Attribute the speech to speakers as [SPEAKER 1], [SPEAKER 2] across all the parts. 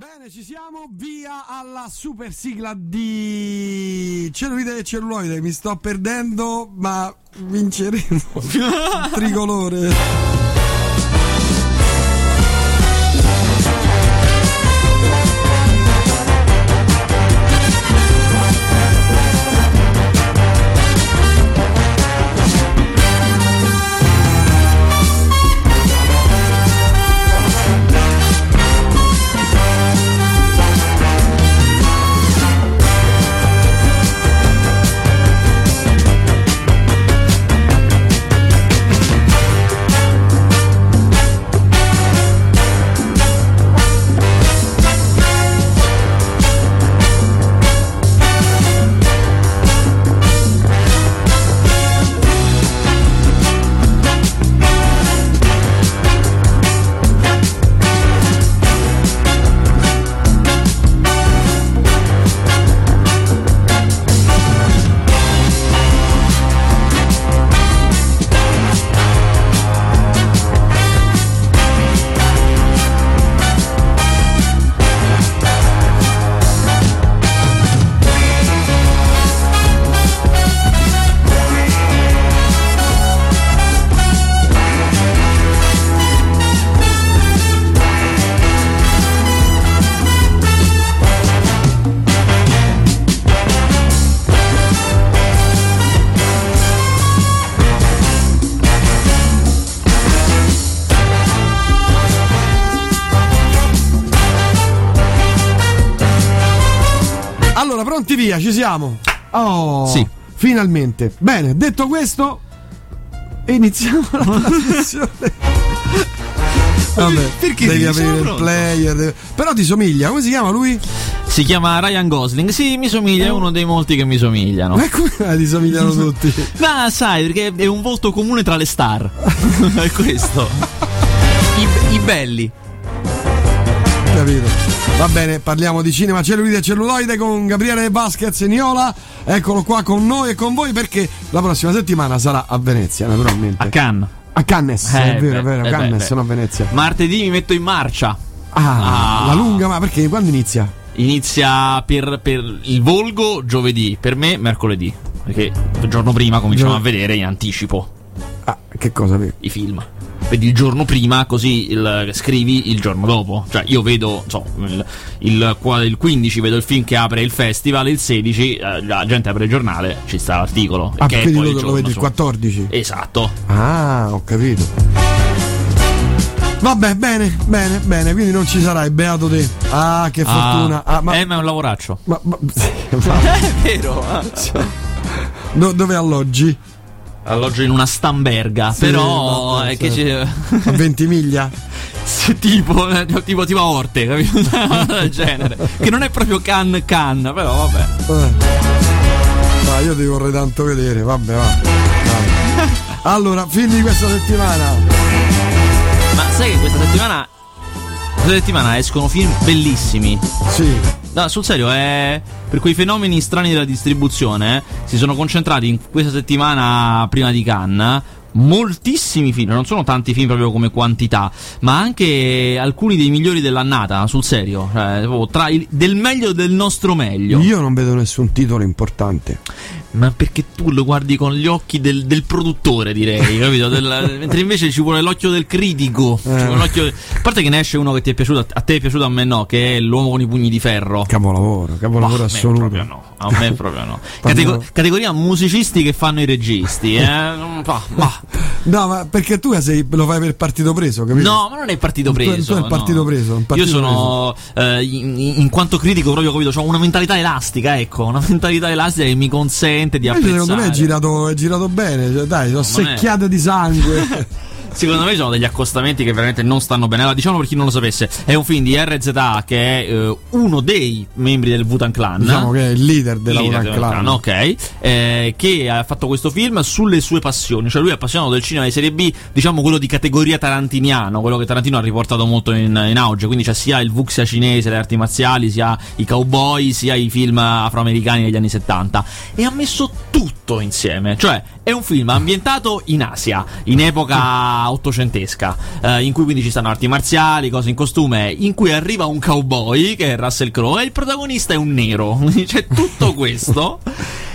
[SPEAKER 1] Bene, ci siamo, via alla super sigla di Cellulite e Celluloide. Mi sto perdendo, ma vinceremo. Tricolore. Pronti via, ci siamo. Oh,
[SPEAKER 2] Sì.
[SPEAKER 1] finalmente. Bene, detto questo, iniziamo la trasmissione. Vabbè,
[SPEAKER 2] Perché
[SPEAKER 1] devi aprire il player. devi- Però ti somiglia, come si chiama lui?
[SPEAKER 2] Si chiama Ryan Gosling. Sì, mi somiglia, è uno dei molti che mi somigliano.
[SPEAKER 1] Ma come ti somigliano tutti?
[SPEAKER 2] Ma sai, perché è un volto comune tra le star. è questo. I, I belli.
[SPEAKER 1] Capito? Va bene, parliamo di cinema, cellulite e celluloide con Gabriele Vasquez e Niola. Eccolo qua con noi e con voi perché la prossima settimana sarà a Venezia, naturalmente.
[SPEAKER 2] A Cannes.
[SPEAKER 1] A Cannes,
[SPEAKER 2] Eh,
[SPEAKER 1] è vero, è
[SPEAKER 2] beh,
[SPEAKER 1] vero,
[SPEAKER 2] eh,
[SPEAKER 1] Cannes,
[SPEAKER 2] beh,
[SPEAKER 1] non a Venezia.
[SPEAKER 2] Martedì mi metto in marcia.
[SPEAKER 1] Ah,
[SPEAKER 2] Ah.
[SPEAKER 1] la lunga, ma perché? Quando inizia?
[SPEAKER 2] Inizia per, per il volgo giovedì, per me mercoledì. Perché il giorno prima cominciamo
[SPEAKER 1] Gio-
[SPEAKER 2] a vedere in anticipo
[SPEAKER 1] che cosa? vedi?
[SPEAKER 2] i film. Vedi il giorno prima, così il- scrivi il giorno dopo. Cioè, io vedo, so, il, il, il 15 vedo il film che apre il festival, il 16 eh, la gente apre il giornale, ci sta l'articolo.
[SPEAKER 1] Ah,
[SPEAKER 2] che è
[SPEAKER 1] quindi
[SPEAKER 2] poi
[SPEAKER 1] lo,
[SPEAKER 2] il
[SPEAKER 1] lo vedi il
[SPEAKER 2] giorno
[SPEAKER 1] 14.
[SPEAKER 2] su- Esatto.
[SPEAKER 1] Ah, ho capito. Vabbè, bene, bene, bene, quindi non ci sarai, beato te. Ah, che fortuna. Ah, ma,
[SPEAKER 2] Eh, ma è un lavoraccio.
[SPEAKER 1] ma- ma- ma-
[SPEAKER 2] è vero.
[SPEAKER 1] do- dove alloggi?
[SPEAKER 2] Alloggio in una stamberga.
[SPEAKER 1] Sì,
[SPEAKER 2] però
[SPEAKER 1] vabbè,
[SPEAKER 2] è che
[SPEAKER 1] certo.
[SPEAKER 2] ci-
[SPEAKER 1] A Ventimiglia?
[SPEAKER 2] Sì, tipo, eh, tipo, tipo a Orte, capito? Una cosa del genere. Che non è proprio can can, però vabbè.
[SPEAKER 1] Eh. Ma io ti vorrei tanto vedere, vabbè, va. Vabbè. Allora, film di questa settimana.
[SPEAKER 2] Ma sai che questa settimana. Questa settimana escono film bellissimi.
[SPEAKER 1] Sì.
[SPEAKER 2] No, sul serio, è. Per quei fenomeni strani della distribuzione, eh, si sono concentrati in questa settimana prima di Cannes. Moltissimi film, non sono tanti film proprio come quantità, ma anche alcuni dei migliori dell'annata, sul serio. Cioè, tra il- del meglio del nostro meglio.
[SPEAKER 1] Io non vedo nessun titolo importante.
[SPEAKER 2] Ma perché tu lo guardi con gli occhi del, del produttore, direi, capito? Del- mentre invece ci vuole l'occhio del critico.
[SPEAKER 1] Eh.
[SPEAKER 2] l'occhio- A parte che ne esce uno che ti è piaciuto, a te è piaciuto, a me no, che è l'uomo con i pugni di ferro.
[SPEAKER 1] Capolavoro, capolavoro assoluto.
[SPEAKER 2] proprio no, a me proprio no.
[SPEAKER 1] Parliamo-
[SPEAKER 2] Catego- categoria musicisti che fanno i registi, eh? Fa- bah.
[SPEAKER 1] No, ma perché tu sei- lo fai per partito preso, capito?
[SPEAKER 2] No, ma non è partito
[SPEAKER 1] Tu- tu
[SPEAKER 2] preso.
[SPEAKER 1] è partito
[SPEAKER 2] no.
[SPEAKER 1] preso, partito
[SPEAKER 2] Io sono, eh, in, in quanto critico, proprio capito, ho una mentalità elastica, ecco, una mentalità elastica che mi consente di
[SPEAKER 1] Invece
[SPEAKER 2] apprezzare.
[SPEAKER 1] secondo me è girato, è girato bene, cioè, dai, sono
[SPEAKER 2] Non è-
[SPEAKER 1] secchiate di sangue.
[SPEAKER 2] Secondo me sono degli accostamenti che veramente non stanno bene. Allora, diciamo per chi non lo sapesse, è un film di RZA che è eh, uno dei membri del Wutan Clan.
[SPEAKER 1] diciamo che è il leader della Wutan
[SPEAKER 2] del
[SPEAKER 1] Clan.
[SPEAKER 2] ok, eh, che ha fatto questo film sulle sue passioni, cioè lui è appassionato del cinema di serie B, diciamo quello di categoria tarantiniano, quello che Tarantino ha riportato molto in, in auge, quindi c'è sia il vuxia cinese, le arti marziali, sia i cowboy, sia i film afroamericani degli anni 70 e ha messo tutto insieme. Cioè, è un film ambientato in Asia, in epoca ottocentesca, eh, in cui quindi ci stanno arti marziali, cose in costume, in cui arriva un cowboy, che è Russell Crowe, e il protagonista è un nero. C'è tutto questo.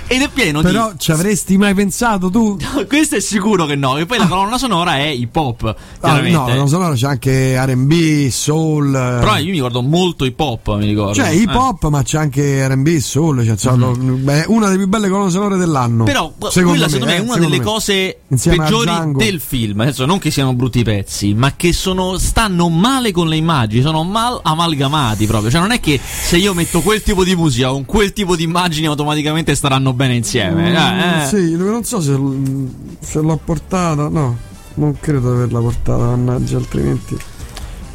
[SPEAKER 2] Ed è pieno
[SPEAKER 1] Però
[SPEAKER 2] di.
[SPEAKER 1] ci avresti mai pensato tu?
[SPEAKER 2] Questo è sicuro che no. E poi la colonna sonora è hip hop.
[SPEAKER 1] Ah, no, non sonora c'è anche RB, soul. eh.
[SPEAKER 2] Però io mi ricordo molto hip hop, mi ricordo.
[SPEAKER 1] Cioè hip
[SPEAKER 2] Eh.
[SPEAKER 1] hop, ma c'è anche RB, soul. Cioè, insomma, beh, una delle più belle colonne sonore dell'anno.
[SPEAKER 2] Però
[SPEAKER 1] secondo
[SPEAKER 2] quella
[SPEAKER 1] me,
[SPEAKER 2] secondo me
[SPEAKER 1] eh,
[SPEAKER 2] è una
[SPEAKER 1] secondo
[SPEAKER 2] delle
[SPEAKER 1] me.
[SPEAKER 2] cose
[SPEAKER 1] Insieme
[SPEAKER 2] peggiori del film. Adesso non che siano brutti i pezzi, ma che sono, stanno male con le immagini, sono mal amalgamati proprio. Cioè non è che se io metto quel tipo di musica con quel tipo di immagini automaticamente staranno bene insieme.
[SPEAKER 1] Mm,
[SPEAKER 2] Eh, eh.
[SPEAKER 1] Sì, non so se, se l'ho portata. No, non credo di averla portata, mannaggia, altrimenti.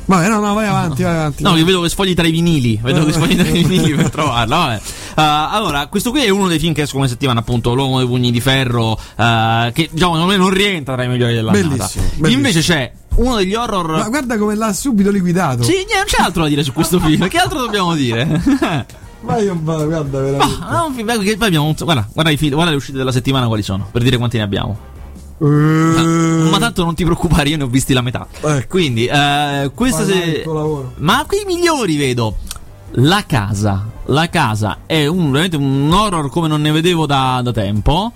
[SPEAKER 1] Vabbè, no, no, vai avanti, vai avanti.
[SPEAKER 2] No, io vedo che sfogli tra i vinili. Vedo che sfogli tra i vinili per trovarla. Vabbè. Uh, allora, questo qui è uno dei film che escono come settimana, appunto. L'uomo dei pugni di ferro. uh, che diciamo, me non rientra tra i migliori dell'annata.
[SPEAKER 1] Bellissimo, bellissimo.
[SPEAKER 2] Invece c'è uno degli horror.
[SPEAKER 1] Ma guarda come l'ha subito liquidato.
[SPEAKER 2] Sì, non c'è altro da dire su questo film. Che altro dobbiamo dire?
[SPEAKER 1] Ma io vado, guarda, veramente.
[SPEAKER 2] Un film- che poi abbiamo, guarda, guarda, i film- guarda le uscite della settimana quali sono, per dire quanti ne abbiamo.
[SPEAKER 1] Eh,
[SPEAKER 2] Ma tanto non ti preoccupare, io ne ho visti la metà.
[SPEAKER 1] Ecco.
[SPEAKER 2] Quindi, eh, questa se... Ma quei migliori vedo. La casa. La casa è un, veramente un horror come non ne vedevo da, da tempo.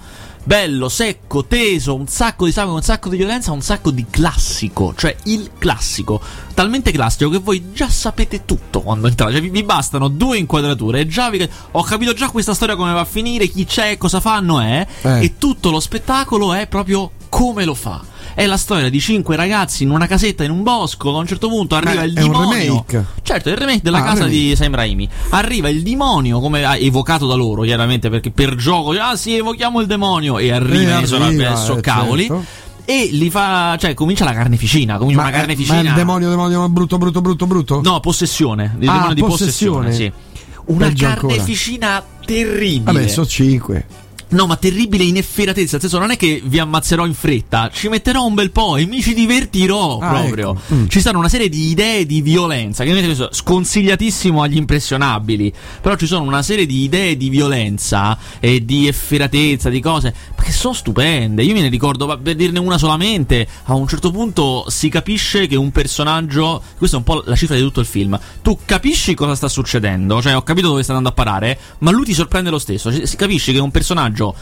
[SPEAKER 2] Bello, secco, teso, un sacco di sangue, un sacco di violenza, un sacco di classico. Cioè il classico. Talmente classico che voi già sapete tutto quando entrate. Cioè vi, vi bastano due inquadrature e già vi, ho capito già questa storia come va a finire, chi c'è, cosa fanno è.
[SPEAKER 1] Eh.
[SPEAKER 2] E tutto lo spettacolo è proprio come lo fa. È la storia di cinque ragazzi in una casetta in un bosco. A un certo punto arriva
[SPEAKER 1] Eh,
[SPEAKER 2] il demonio.
[SPEAKER 1] remake.
[SPEAKER 2] Certo, è il remake della
[SPEAKER 1] Ah,
[SPEAKER 2] casa
[SPEAKER 1] remake.
[SPEAKER 2] di Sam Raimi. Arriva il demonio, come evocato da loro, chiaramente, perché per gioco, ah sì, evochiamo il demonio. E arriva,
[SPEAKER 1] E
[SPEAKER 2] e sono
[SPEAKER 1] arriva, eh,
[SPEAKER 2] cavoli.
[SPEAKER 1] certo.
[SPEAKER 2] E li fa, cioè, comincia la carneficina. Comincia una
[SPEAKER 1] eh,
[SPEAKER 2] carneficina.
[SPEAKER 1] ma il demonio, demonio brutto, brutto, brutto, brutto?
[SPEAKER 2] No, possessione. Il
[SPEAKER 1] Ah,
[SPEAKER 2] demonio di
[SPEAKER 1] possessione.
[SPEAKER 2] possessione, sì. Una
[SPEAKER 1] Peggio ancora.
[SPEAKER 2] carneficina terribile.
[SPEAKER 1] Vabbè, sono cinque.
[SPEAKER 2] No, ma terribile in efferatezza. Nel senso, non è che vi ammazzerò in fretta. Ci metterò un bel po' e mi ci divertirò
[SPEAKER 1] Ah,
[SPEAKER 2] proprio.
[SPEAKER 1] ecco. Mm.
[SPEAKER 2] Ci stanno una serie di idee di violenza. Che ovviamente sono sconsigliatissimo agli impressionabili. Però ci sono una serie di idee di violenza e di efferatezza, di cose. Ma che sono stupende. Io me ne ricordo, per dirne una solamente. A un certo punto si capisce che un personaggio. Questa è un po' la cifra di tutto il film. Tu capisci cosa sta succedendo. Cioè, ho capito dove sta andando a parare. Ma lui ti sorprende lo stesso. Si capisce che un personaggio mucho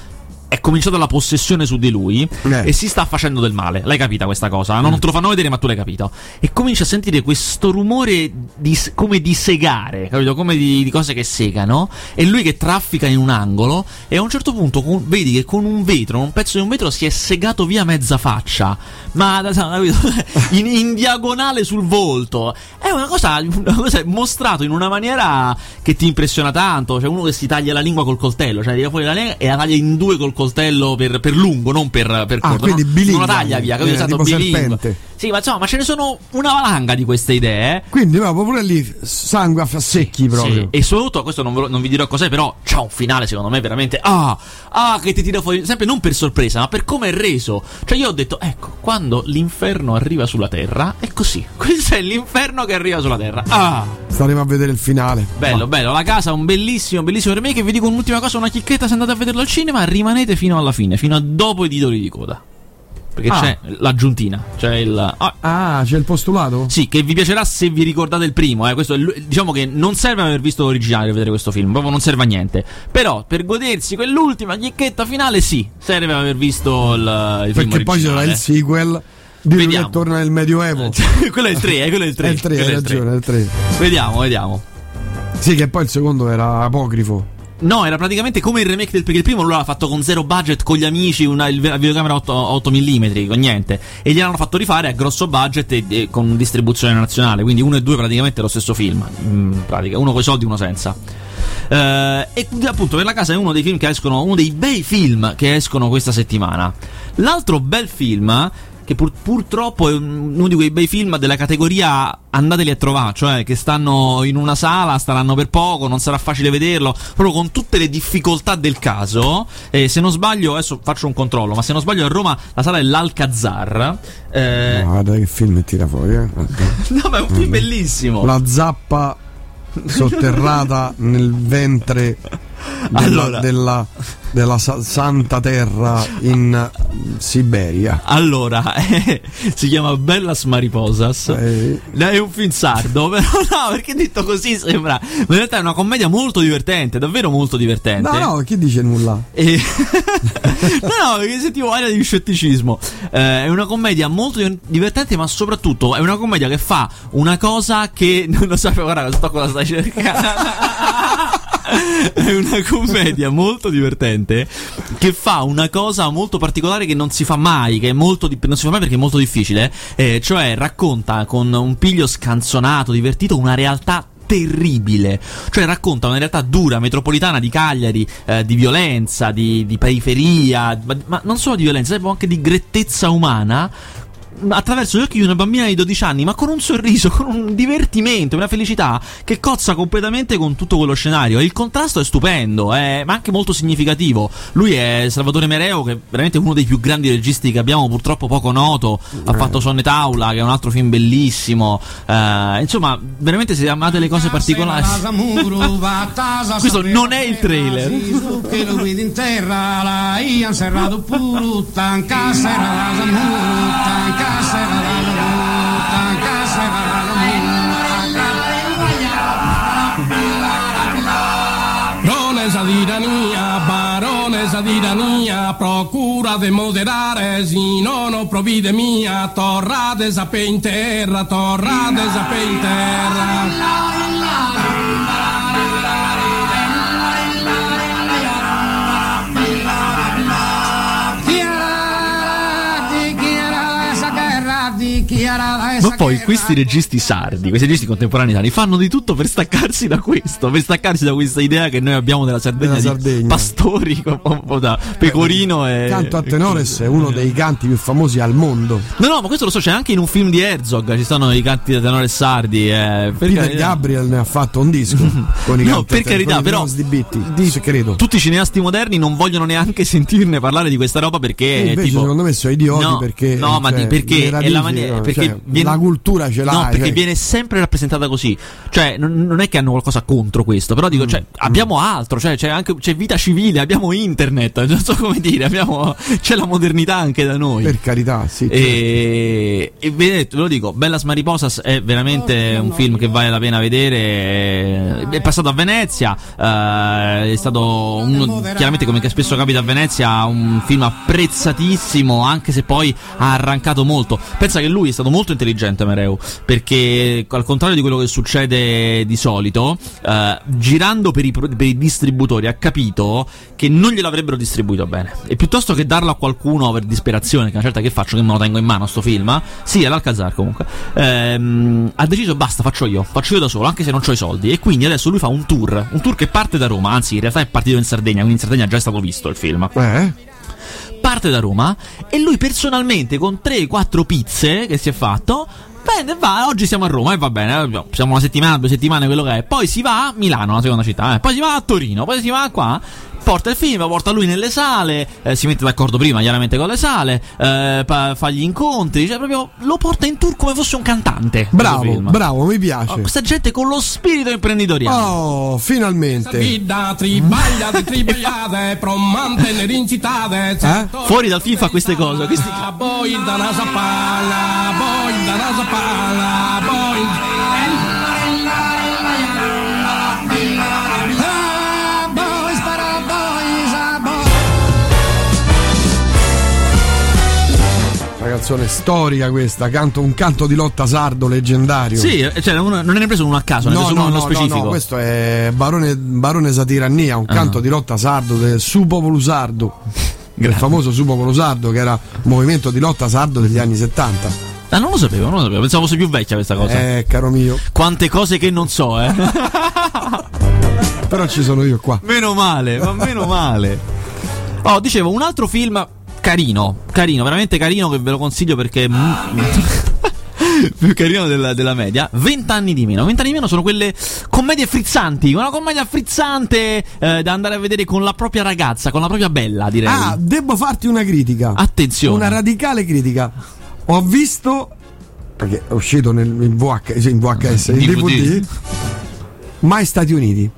[SPEAKER 2] è cominciata la possessione su di lui
[SPEAKER 1] Eh.
[SPEAKER 2] e si sta facendo del male. L'hai capita questa cosa? No, non te lo fanno vedere, ma tu l'hai capito. E cominci a sentire questo rumore di, come di segare, capito? Come di, di cose che segano. E lui che traffica in un angolo. E a un certo punto con- vedi che con un vetro, un pezzo di un vetro, si è segato via mezza faccia. Ma in, in diagonale sul volto. È una cosa, una cosa mostrato in una maniera che ti impressiona tanto. Cioè, uno che si taglia la lingua col coltello, cioè tira fuori la lingua e la taglia in due col coltello per, per lungo, non per, per
[SPEAKER 1] Ah,
[SPEAKER 2] corto.
[SPEAKER 1] quindi
[SPEAKER 2] no?
[SPEAKER 1] bilingue,
[SPEAKER 2] la taglia via, capito?
[SPEAKER 1] eh,
[SPEAKER 2] Esatto, bilingue.
[SPEAKER 1] serpente.
[SPEAKER 2] Sì, ma insomma, ma ce ne sono una valanga di queste idee. eh.
[SPEAKER 1] Quindi proprio pure lì sangue a secchi proprio.
[SPEAKER 2] Sì, e soprattutto, questo non, lo- non vi dirò cos'è, però c'ha un finale secondo me veramente. Ah, ah, che ti tira fuori. Sempre non per sorpresa, ma per come è reso. Cioè, io ho detto, ecco, quando l'inferno arriva sulla terra, è così. Questo è l'inferno che arriva sulla terra. Ah,
[SPEAKER 1] Staremo a vedere il finale.
[SPEAKER 2] bello, bello. La casa, un bellissimo, bellissimo remake. Vi dico un'ultima cosa, una chicchetta. Se andate a vederlo al cinema, rimanete fino alla fine, fino a dopo i titoli di coda. Perché
[SPEAKER 1] Ah.
[SPEAKER 2] c'è l'aggiuntina, c'è il. ah,
[SPEAKER 1] Ah, c'è il postulato?
[SPEAKER 2] sì, che vi piacerà se vi ricordate il primo. Eh. L- diciamo che non serve aver visto l'originale per vedere questo film, proprio non serve a niente. Però per godersi quell'ultima chicchetta finale, sì, serve aver visto il, il film
[SPEAKER 1] Perché poi c'era il sequel di
[SPEAKER 2] Vediamo.
[SPEAKER 1] che torna nel Medioevo.
[SPEAKER 2] quello è il 3, eh, quello è il 3.
[SPEAKER 1] È il 3, hai ragione, è il 3.
[SPEAKER 2] Vediamo, vediamo.
[SPEAKER 1] Sì, che poi il secondo era apocrifo.
[SPEAKER 2] No, era praticamente come il remake del perché il primo lui l'aveva fatto con zero budget, con gli amici, una la videocamera 8, 8 mm, con niente. E gliel'hanno fatto rifare a grosso budget e, e con distribuzione nazionale. Quindi uno e due praticamente lo stesso film. In pratica, uno con i soldi, uno senza. Eh, e appunto per la casa è uno dei film che escono, uno dei bei film che escono questa settimana. L'altro bel film che pur- purtroppo è un- uno di quei bei film della categoria andateli a trovare, cioè che stanno in una sala, staranno per poco, non sarà facile vederlo, proprio con tutte le difficoltà del caso. E se non sbaglio, adesso faccio un controllo, ma se non sbaglio a Roma la sala è l'Alcazar. Eh,
[SPEAKER 1] guarda che film tira fuori, eh.
[SPEAKER 2] No, ma è un film bellissimo.
[SPEAKER 1] La zappa sotterrata nel ventre
[SPEAKER 2] Allora.
[SPEAKER 1] della, della sa- Santa Terra in Siberia.
[SPEAKER 2] Allora, eh, si chiama Bellas Mariposas.
[SPEAKER 1] Eh.
[SPEAKER 2] È un film sardo, però no, perché detto così sembra. Ma in realtà è una commedia molto divertente, davvero molto divertente.
[SPEAKER 1] No, no, chi dice nulla?
[SPEAKER 2] E... no, no, perché sentivo aria di scetticismo. Eh, è una commedia molto di- divertente, ma soprattutto è una commedia che fa una cosa che non lo sapevo. Guarda, sto cosa stai cercando. È una commedia molto divertente che fa una cosa molto particolare che non si fa mai, che di- non si fa mai perché è molto difficile, eh, cioè racconta con un piglio scanzonato, divertito, una realtà terribile, cioè racconta una realtà dura, metropolitana di Cagliari, eh, di violenza, di, di periferia, ma, ma non solo di violenza, proprio anche di grettezza umana attraverso gli occhi di una bambina di 12 anni, ma con un sorriso, con un divertimento, una felicità che cozza completamente con tutto quello scenario. E il contrasto è stupendo, è, ma anche molto significativo. Lui è Salvatore Mereo, che è veramente uno dei più grandi registi che abbiamo, purtroppo poco noto. Ha fatto Sonne Taula, che è un altro film bellissimo. Eh, insomma, veramente se amate le cose particolari. Questo non è il trailer.
[SPEAKER 3] tiranía, procura de moderare, si no, no provide mia, torrades a peinterra, torrades a peinterra.
[SPEAKER 2] Ma poi questi registi sardi, questi registi contemporanei italiani, fanno di tutto per staccarsi da questo, per staccarsi da questa idea che noi abbiamo della Sardegna,
[SPEAKER 1] Della
[SPEAKER 2] di
[SPEAKER 1] Sardegna.
[SPEAKER 2] pastori, da pecorino e...
[SPEAKER 1] Canto a tenores è uno dei canti più famosi al mondo.
[SPEAKER 2] No, no, ma questo lo so, c'è anche in un film di Herzog, ci sono i canti da tenore sardi. Eh, per
[SPEAKER 1] Peter
[SPEAKER 2] carità.
[SPEAKER 1] Gabriel ne ha fatto un disco con i
[SPEAKER 2] No, per carità, però-
[SPEAKER 1] di Bitti. Dice, credo.
[SPEAKER 2] Tutti i cineasti moderni non vogliono neanche sentirne parlare di questa roba perché
[SPEAKER 1] E invece
[SPEAKER 2] tipo
[SPEAKER 1] secondo me sono idioti
[SPEAKER 2] No,
[SPEAKER 1] perché
[SPEAKER 2] no, ma
[SPEAKER 1] cioè,
[SPEAKER 2] di- perché
[SPEAKER 1] le
[SPEAKER 2] è la maniera perché
[SPEAKER 1] cioè,
[SPEAKER 2] viene-
[SPEAKER 1] la cultura ce l'ha
[SPEAKER 2] No, perché
[SPEAKER 1] cioè,
[SPEAKER 2] viene sempre rappresentata così. Cioè, non, non è che hanno qualcosa contro questo, però
[SPEAKER 1] Mm,
[SPEAKER 2] dico, cioè, abbiamo altro, cioè, c'è anche c'è vita civile, abbiamo internet, non so come dire, abbiamo c'è la modernità anche da noi.
[SPEAKER 1] per carità sì, certo.
[SPEAKER 2] E, e ve ve lo dico, Bellas Mariposas è veramente un film che vale la pena vedere. È passato a Venezia, eh, è stato uno, chiaramente come che spesso capita a Venezia, un film apprezzatissimo, anche se poi ha arrancato molto. Pensa che lui è stato molto intelligente, Mereu, perché al contrario di quello che succede di solito, eh, girando per i, per i distributori ha capito che non gliel'avrebbero distribuito bene. E piuttosto che darlo a qualcuno per disperazione, che una certa che faccio, che me lo tengo in mano sto film, sì, è l'Alcazar comunque, ehm, ha deciso basta, faccio io, faccio io da solo, anche se non ho i soldi. E quindi adesso lui fa un tour, un tour che parte da Roma, anzi in realtà è partito in Sardegna, quindi in Sardegna già è stato visto il film
[SPEAKER 1] Eh?
[SPEAKER 2] Parte da Roma e lui personalmente con 3-4 pizze che si è fatto Bene, va, oggi siamo a Roma e va bene, eh, siamo una settimana, due settimane, quello che è. Poi si va a Milano, la seconda città, eh. poi si va a Torino, poi si va qua, porta il film, porta lui nelle sale, eh, si mette d'accordo prima chiaramente con le sale, eh, pa- fa gli incontri, cioè proprio lo porta in tour come fosse un cantante.
[SPEAKER 1] bravo bravo mi
[SPEAKER 2] Oh,
[SPEAKER 1] piace
[SPEAKER 2] questa gente con lo spirito imprenditoriale.
[SPEAKER 1] oh finalmente Eh?
[SPEAKER 2] Fuori dal film fa queste cose, questi
[SPEAKER 1] canzone storica questa canto, un canto di lotta sardo leggendario
[SPEAKER 2] Sì, eh, cioè, uno- non ne è preso uno a caso, ne è
[SPEAKER 1] No,
[SPEAKER 2] preso
[SPEAKER 1] no,
[SPEAKER 2] uno
[SPEAKER 1] no, no,
[SPEAKER 2] specifico.
[SPEAKER 1] no, questo è Barone, Barone Satirannia, un
[SPEAKER 2] Ah.
[SPEAKER 1] canto di lotta sardo del Su Popolo Sardo, il famoso Su Popolo Sardo che era un movimento di lotta sardo degli anni 70.
[SPEAKER 2] Ah, non lo sapevo, non lo sapevo. Pensavo fosse più vecchia questa cosa.
[SPEAKER 1] Eh, caro mio,
[SPEAKER 2] Quante cose che non so, eh.
[SPEAKER 1] però ci sono io qua.
[SPEAKER 2] meno male, ma meno male. Oh, dicevo, un altro film carino, carino, veramente carino che ve lo consiglio perché mm, più carino della, della media. Vent'anni di meno. Vent'anni di meno sono quelle commedie frizzanti. Una commedia frizzante eh, da andare a vedere con la propria ragazza, con la propria bella, direi.
[SPEAKER 1] Ah, devo farti una critica.
[SPEAKER 2] Attenzione.
[SPEAKER 1] Una radicale critica. Ho visto perché è uscito nel, in, VH, in VHS, in
[SPEAKER 2] DVD.
[SPEAKER 1] DVD, Mai Stati Uniti.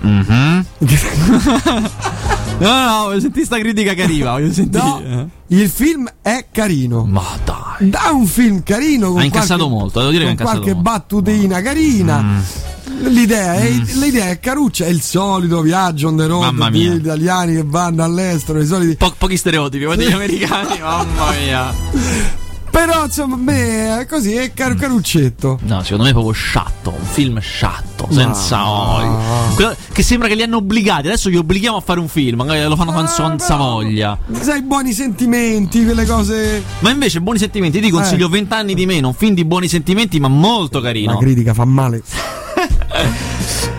[SPEAKER 2] Mhm. no, no, voglio sentire sta critica che arriva. Voglio sentire.
[SPEAKER 1] No, il film è carino.
[SPEAKER 2] Ma dai.
[SPEAKER 1] Da un film carino.
[SPEAKER 2] Ha incassato
[SPEAKER 1] qualche,
[SPEAKER 2] molto, devo dire che ha incassato
[SPEAKER 1] qualche
[SPEAKER 2] molto.
[SPEAKER 1] battutina carina.
[SPEAKER 2] Mm.
[SPEAKER 1] L'idea, è, l'idea è caruccia, è il solito viaggio on the road
[SPEAKER 2] Mamma
[SPEAKER 1] di
[SPEAKER 2] mia.
[SPEAKER 1] italiani che vanno all'estero, i soliti.
[SPEAKER 2] Po- pochi stereotipi, guarda gli americani, mamma mia.
[SPEAKER 1] Però insomma, è così, è car- caruccetto.
[SPEAKER 2] No, secondo me è proprio sciatto, un film sciatto, senza
[SPEAKER 1] Ma-
[SPEAKER 2] voglia. Che sembra che li hanno obbligati, adesso li obblighiamo a fare un film, magari lo fanno senza,
[SPEAKER 1] Ah,
[SPEAKER 2] senza voglia.
[SPEAKER 1] Sai, buoni sentimenti, quelle cose.
[SPEAKER 2] Ma invece, buoni sentimenti, ti
[SPEAKER 1] Eh.
[SPEAKER 2] consiglio 20 anni di meno, un film di buoni sentimenti, ma molto
[SPEAKER 1] La
[SPEAKER 2] carino.
[SPEAKER 1] critica fa male.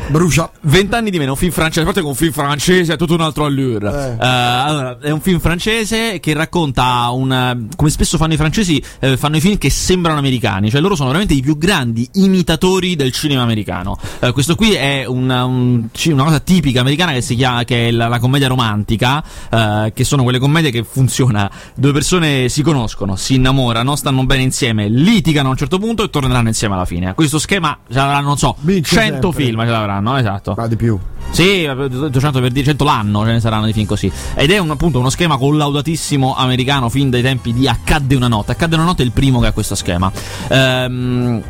[SPEAKER 1] Brucia.
[SPEAKER 2] 20 anni di meno, un film francese, a parte che un film francese è tutto un altro allure.
[SPEAKER 1] Eh.
[SPEAKER 2] Eh, allora, è un film francese che racconta un. come spesso fanno i francesi, eh, fanno i film che sembrano americani, cioè loro sono veramente i più grandi imitatori del cinema americano. Eh, questo qui è una, un- una cosa tipica americana che si chiama che è la, la commedia romantica, eh, che sono quelle commedie che funziona. Due persone si conoscono, si innamorano, stanno bene insieme, litigano a un certo punto e torneranno insieme alla fine. Questo schema ce l'avranno, non so,
[SPEAKER 1] Vince
[SPEAKER 2] 100
[SPEAKER 1] sempre.
[SPEAKER 2] film ce l'avranno, esatto.
[SPEAKER 1] Ma di più.
[SPEAKER 2] Sì, 200 per dire 100 l'anno ce ne saranno di film così. Ed è un, appunto uno schema collaudatissimo americano fin dai tempi di Accadde una notte. Accadde una notte è il primo che ha questo schema. Ehm.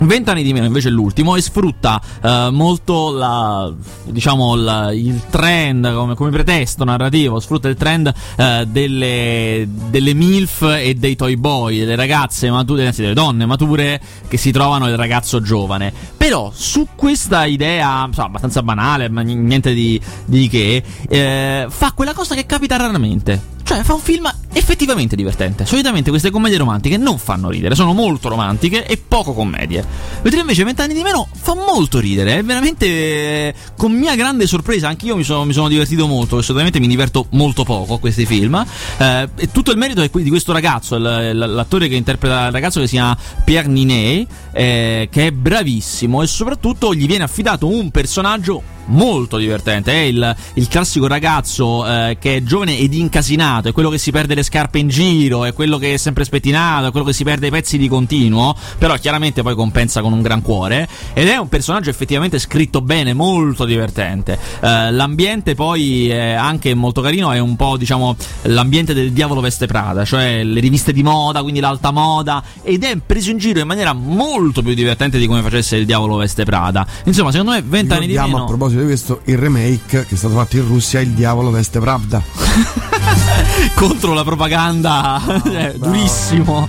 [SPEAKER 2] Vent'anni di meno invece è l'ultimo e sfrutta eh, molto la, diciamo, la- il trend come, come pretesto narrativo, sfrutta il trend eh, delle, delle MILF e dei toy boy, delle ragazze mature, anzi delle donne mature che si trovano il ragazzo giovane. Però su questa idea insomma, abbastanza banale, ma niente di, di che, eh, fa quella cosa che capita raramente. Cioè, fa un film effettivamente divertente. Solitamente queste commedie romantiche non fanno ridere, sono molto romantiche e poco commedie. Mentre invece Vent'anni di meno fa molto ridere. È veramente. Con mia grande sorpresa, anch'io mi sono, mi sono divertito molto. E solitamente mi diverto molto poco a questi film. Eh, e tutto il merito è di questo ragazzo, l'attore che interpreta il ragazzo che si chiama Pierre Ninet, eh, che è bravissimo e soprattutto gli viene affidato un personaggio molto divertente. È il, il classico ragazzo eh, che è giovane ed incasinato, è quello che si perde le scarpe in giro, è quello che è sempre spettinato, è quello che si perde i pezzi di continuo, però chiaramente poi compensa con un gran cuore. Ed è un personaggio effettivamente scritto bene, molto divertente. Eh, l'ambiente poi è anche molto carino, è un po' diciamo l'ambiente del diavolo veste Prada, cioè le riviste di moda, quindi l'alta moda, ed è preso in giro in maniera molto più divertente di come facesse il diavolo veste Prada. Insomma, secondo me 20 anni di meno.
[SPEAKER 1] a proposito di questo il remake che è stato fatto in Russia Il diavolo veste Pravda.
[SPEAKER 2] contro la propaganda eh,
[SPEAKER 1] bravo.
[SPEAKER 2] durissimo.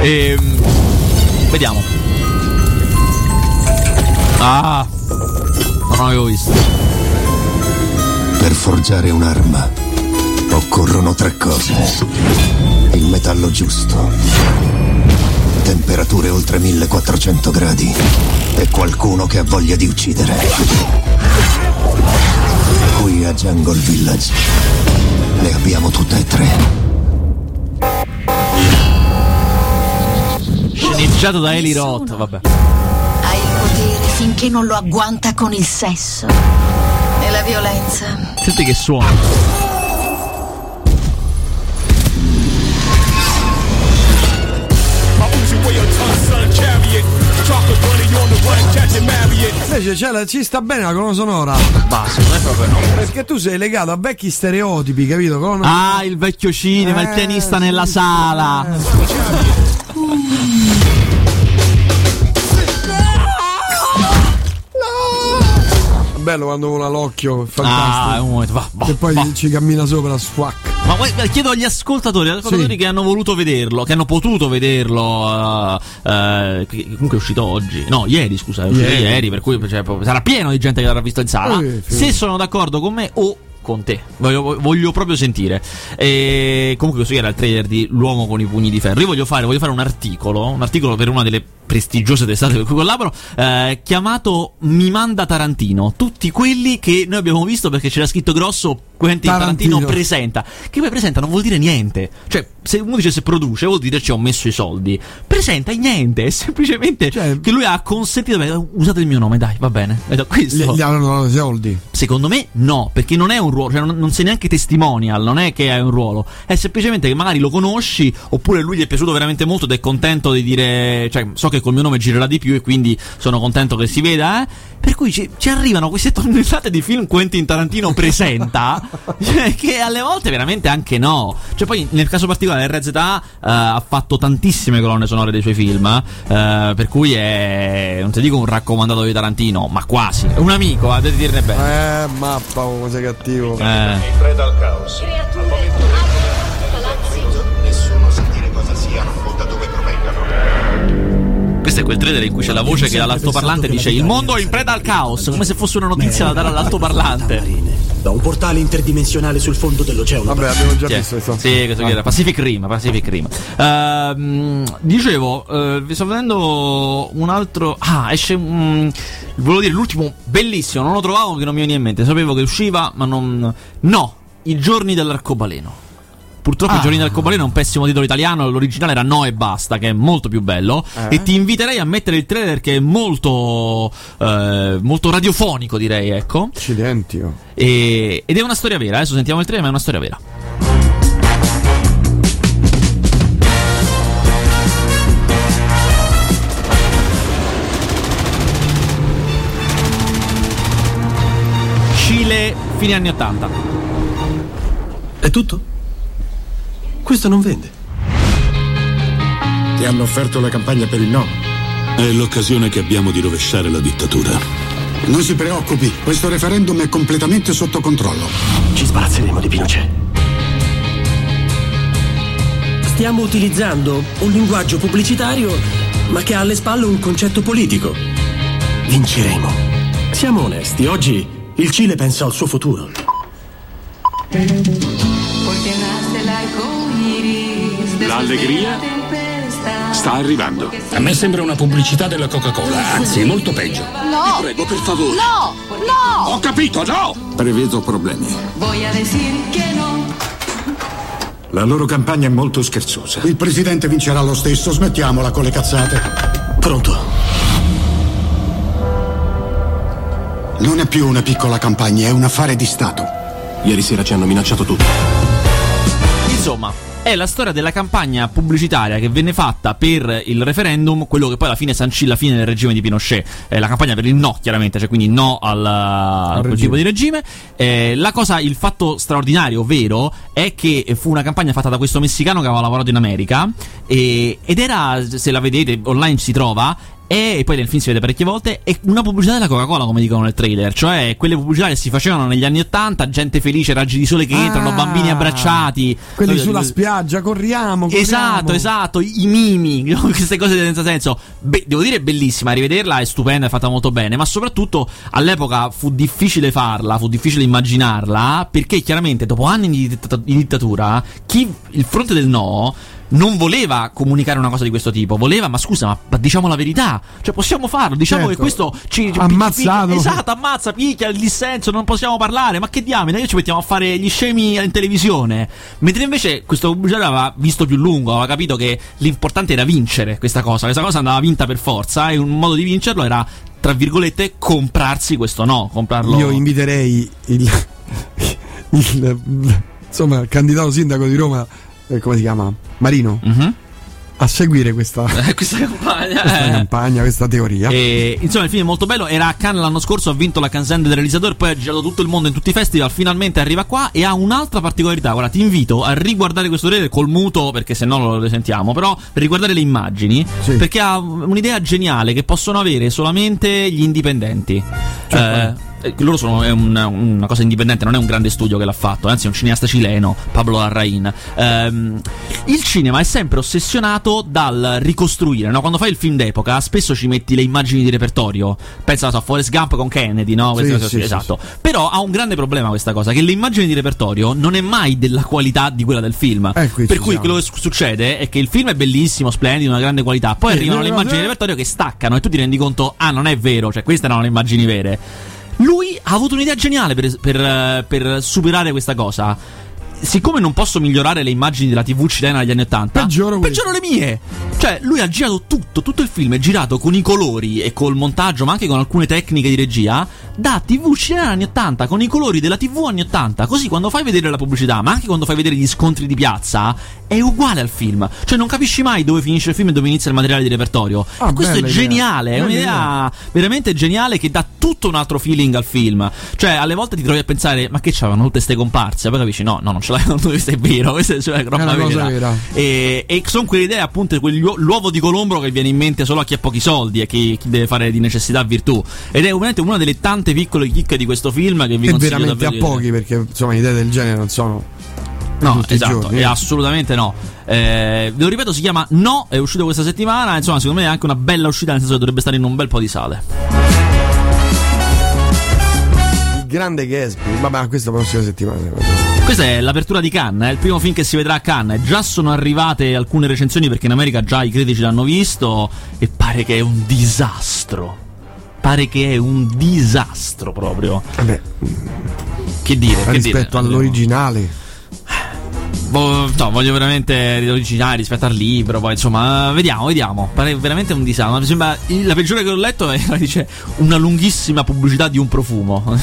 [SPEAKER 2] Ehm, vediamo. Ah, non l'avevo visto.
[SPEAKER 4] Per forgiare un'arma occorrono tre cose. Il metallo giusto, temperature oltre 1400 gradi e qualcuno che ha voglia di uccidere. Jungle Village le abbiamo tutte e tre.
[SPEAKER 2] Sceneggiato da Eli Roth, vabbè.
[SPEAKER 5] Hai il potere finché non lo agguanta con il sesso. E la violenza.
[SPEAKER 2] Senti che suono.
[SPEAKER 1] Invece la- ci sta bene la colonna sonora.
[SPEAKER 2] Basta, non è proprio no.
[SPEAKER 1] Perché tu sei legato a vecchi stereotipi, capito? Colonna-
[SPEAKER 2] Ah, il vecchio cinema, il
[SPEAKER 1] Eh,
[SPEAKER 2] pianista
[SPEAKER 1] sì,
[SPEAKER 2] nella sala.
[SPEAKER 1] eh. Bello quando vola l'occhio,
[SPEAKER 2] Ah,
[SPEAKER 1] fantastico.
[SPEAKER 2] un momento, va, va,
[SPEAKER 1] che poi
[SPEAKER 2] va.
[SPEAKER 1] ci cammina sopra, squac.
[SPEAKER 2] Ma guarda, chiedo agli ascoltatori, agli ascoltatori
[SPEAKER 1] Sì.
[SPEAKER 2] che hanno voluto vederlo, che hanno potuto vederlo, eh, eh, che comunque è uscito oggi, no, ieri scusa, è uscito
[SPEAKER 1] Ieri.
[SPEAKER 2] ieri, per cui cioè, sarà pieno di gente che l'avrà visto in sala.
[SPEAKER 1] Eh.
[SPEAKER 2] Se sono d'accordo con me o con te, voglio, voglio proprio sentire. E comunque questo era il trailer di L'uomo con i pugni di ferro. Io voglio fare, voglio fare un articolo, un articolo per una delle prestigiose testate per cui collaboro, eh, chiamato Mi manda Tarantino. Tutti quelli che noi abbiamo visto perché c'era scritto grosso Quentin Tarantino,
[SPEAKER 1] Tarantino.
[SPEAKER 2] presenta. Che poi presenta non vuol dire niente. Cioè, se uno dice se produce, vuol dire ci ho messo i soldi. Presenta è niente, è semplicemente
[SPEAKER 1] Cioè-
[SPEAKER 2] che lui ha consentito. Usate il mio nome, dai, va bene. Ed questo.
[SPEAKER 1] Gli, avranno dato i soldi.
[SPEAKER 2] Secondo me no, perché non è un ruolo, cioè non, non sei neanche testimonial, non è che è un ruolo, è semplicemente che magari lo conosci oppure lui gli è piaciuto veramente molto ed è contento di dire, cioè so che che col mio nome girerà di più e quindi sono contento che si veda. Eh? Per cui ci, ci arrivano queste tonnellate di film Quentin Tarantino presenta, cioè, che alle volte veramente anche no. Cioè, poi nel caso particolare RZA eh, ha fatto tantissime colonne sonore dei suoi film, eh, per cui è, non ti dico un raccomandato di Tarantino, ma quasi. Un amico, a dirne bene.
[SPEAKER 1] Eh, mappa, come sei cattivo.
[SPEAKER 2] Eh.
[SPEAKER 6] preda al caos.
[SPEAKER 2] Questo è quel trailer in cui c'è la voce che dall'altoparlante dice il mondo è in preda al caos, come se fosse una notizia da dare all'altoparlante.
[SPEAKER 7] Da un portale interdimensionale sul fondo dell'oceano.
[SPEAKER 1] Vabbè, abbiamo già
[SPEAKER 2] è?
[SPEAKER 1] visto questo.
[SPEAKER 2] Sì, questo qui era Pacific Rim, Pacific Rim. Ehm, dicevo, eh, vi sto vedendo un altro... Ah, esce... un volevo dire, l'ultimo bellissimo, non lo trovavo che non mi veniva in mente. Sapevo che usciva, ma non... No, I giorni dell'arcobaleno. Purtroppo I giorni dell'arcobaleno è un pessimo titolo italiano, l'originale era No e basta, che è molto più bello. E ti inviterei a mettere il trailer che è molto, eh, molto radiofonico, direi, ecco.
[SPEAKER 1] Accidenti. oh.
[SPEAKER 2] E- ed è una storia vera, adesso sentiamo il trailer, ma è una storia vera. Cile, fine anni 80.
[SPEAKER 7] È tutto? Questo non vende.
[SPEAKER 8] Ti hanno offerto la campagna per il no?
[SPEAKER 9] È l'occasione che abbiamo di rovesciare la dittatura.
[SPEAKER 8] Non si preoccupi, questo referendum è completamente sotto controllo.
[SPEAKER 7] Ci sbarazzeremo di Pinochet. Stiamo utilizzando un linguaggio pubblicitario, ma che ha alle spalle un concetto politico. Vinceremo. Siamo onesti, oggi il Cile pensa al suo futuro.
[SPEAKER 9] L'allegria sta arrivando.
[SPEAKER 3] A me sembra una pubblicità della Coca-Cola, anzi, molto peggio.
[SPEAKER 5] No!
[SPEAKER 9] Prego, per favore.
[SPEAKER 5] No! No!
[SPEAKER 9] Ho capito, no!
[SPEAKER 8] Prevedo problemi.
[SPEAKER 5] Voy a decir que no.
[SPEAKER 8] La loro campagna è molto scherzosa. Il presidente vincerà lo stesso, smettiamola con le cazzate.
[SPEAKER 7] Pronto?
[SPEAKER 8] Non è più una piccola campagna, è un affare di Stato.
[SPEAKER 7] Ieri sera ci hanno minacciato tutti.
[SPEAKER 2] Insomma, è la storia della campagna pubblicitaria che venne fatta per il referendum, quello che poi alla fine sancì la fine del regime di Pinochet. Eh, la campagna per il no, chiaramente, cioè quindi no al, al tipo di regime. Eh, la cosa, il fatto straordinario, vero, è che fu una campagna fatta da questo messicano che aveva lavorato in America e- ed era, se la vedete, online si trova, e, e poi nel film si vede parecchie volte, è una pubblicità della Coca-Cola, come dicono nel trailer, cioè quelle pubblicità che si facevano negli anni 80, gente felice, raggi di sole che entrano,
[SPEAKER 1] Ah,
[SPEAKER 2] bambini abbracciati.
[SPEAKER 1] Quelli sulla spiaggia, corriamo. corriamo.
[SPEAKER 2] Esatto, esatto, i mimi, queste cose senza senso. Beh, devo dire bellissima, rivederla è stupenda, è fatta molto bene, ma soprattutto all'epoca fu difficile farla, fu difficile immaginarla, perché chiaramente dopo anni di dittatura, chi il fronte del no non voleva comunicare una cosa di questo tipo, voleva, ma scusa, ma, ma diciamo la verità, cioè possiamo farlo, diciamo
[SPEAKER 1] Certo.
[SPEAKER 2] che questo ci
[SPEAKER 1] Ammazzato.
[SPEAKER 2] picchia- esatto, ammazza, picchia il dissenso, non possiamo parlare, ma che diamine, noi ci mettiamo a fare gli scemi in televisione. Mentre invece questo pubblicitario aveva visto più lungo, aveva capito che l'importante era vincere questa cosa, questa cosa andava vinta per forza e un modo di vincerlo era, tra virgolette, comprarsi questo no, comprarlo.
[SPEAKER 1] Io inviterei il, il- insomma, il candidato sindaco di Roma, eh, come si chiama? Marino,
[SPEAKER 2] Mhm.
[SPEAKER 1] a seguire questa,
[SPEAKER 2] Eh, questa campagna.
[SPEAKER 1] questa
[SPEAKER 2] eh.
[SPEAKER 1] campagna, questa teoria.
[SPEAKER 2] E, insomma, il film è molto bello. Era a Cannes l'anno scorso, ha vinto la Cannes del realizzatore, poi ha girato tutto il mondo in tutti i festival. Finalmente arriva qua e ha un'altra particolarità. Guarda, ti invito a riguardare questo trailer col muto, perché se no lo sentiamo. Però per riguardare le immagini,
[SPEAKER 1] Sì.
[SPEAKER 2] perché ha un'idea geniale che possono avere solamente gli indipendenti. Eh, eh, loro sono una, una cosa indipendente, non è un grande studio che l'ha fatto, anzi è un cineasta cileno, Pablo Larrain. Ehm, il cinema è sempre ossessionato dal ricostruire, no? Quando fai il film d'epoca, spesso ci metti le immagini di repertorio. Pensa a Forrest Gump con Kennedy, no?
[SPEAKER 1] Sì, sì, sì,
[SPEAKER 2] esatto. Però ha un grande problema questa cosa, che le immagini di repertorio non è mai della qualità di quella del film.
[SPEAKER 1] Eh,
[SPEAKER 2] per cui
[SPEAKER 1] siamo.
[SPEAKER 2] quello che su- succede è che il film è bellissimo, splendido, una grande qualità. Poi arrivano le immagini di repertorio che staccano e tu ti rendi conto, ah, non è vero, cioè queste erano le immagini vere. Lui ha avuto un'idea geniale per, per, eh, per superare questa cosa. Siccome non posso migliorare le immagini della TV cilena degli anni 80,
[SPEAKER 1] Peggioro
[SPEAKER 2] peggioro le mie. Cioè, lui ha girato tutto, tutto il film è girato con i colori e col montaggio, ma anche con alcune tecniche di regia, da TV cinema anni 80 con i colori della TV anni 80. Così quando fai vedere la pubblicità, ma anche quando fai vedere gli scontri di piazza, è uguale al film. Cioè non capisci mai dove finisce il film e dove inizia il materiale di repertorio.
[SPEAKER 1] Ah,
[SPEAKER 2] e questo è
[SPEAKER 1] bella idea.
[SPEAKER 2] geniale, è un'idea veramente geniale che dà tutto un altro feeling al film. Cioè alle volte ti trovi a pensare "Ma che c'avevano tutte ste comparse?" Poi capisci "No, no, non ce l'hai, questo è vero, questa è cioè, roba
[SPEAKER 1] una cosa
[SPEAKER 2] vera".
[SPEAKER 1] vera.
[SPEAKER 2] E, e sono quelle idee appunto quell'uo- l'uovo di Colombro che viene in mente solo a chi ha pochi soldi e chi, chi deve fare di necessità virtù. Ed è veramente una delle tante piccole chicche di questo film che vi
[SPEAKER 1] E
[SPEAKER 2] consiglio
[SPEAKER 1] veramente a pochi, perché insomma idee del genere non sono.
[SPEAKER 2] No, esatto, e
[SPEAKER 1] eh.
[SPEAKER 2] assolutamente no. Eh, ve lo ripeto, si chiama No, è uscito questa settimana. Insomma, secondo me è anche una bella uscita, nel senso che dovrebbe stare in un bel po' di sale.
[SPEAKER 1] Il grande Gatsby. Vabbè, questa prossima settimana.
[SPEAKER 2] Questa è l'apertura di Cannes, è il primo film che si vedrà a Cannes. Già sono arrivate alcune recensioni perché in America già i critici l'hanno visto e pare che è un disastro. Pare che è un disastro proprio.
[SPEAKER 1] Vabbè,
[SPEAKER 2] Che dire? Che
[SPEAKER 1] rispetto
[SPEAKER 2] dire?
[SPEAKER 1] all'originale.
[SPEAKER 2] Boh, no, voglio veramente originali rispetto al libro. Poi insomma, vediamo, vediamo. Pare veramente un disastro. Mi sembra la peggiore che ho letto è dice una lunghissima pubblicità di un profumo.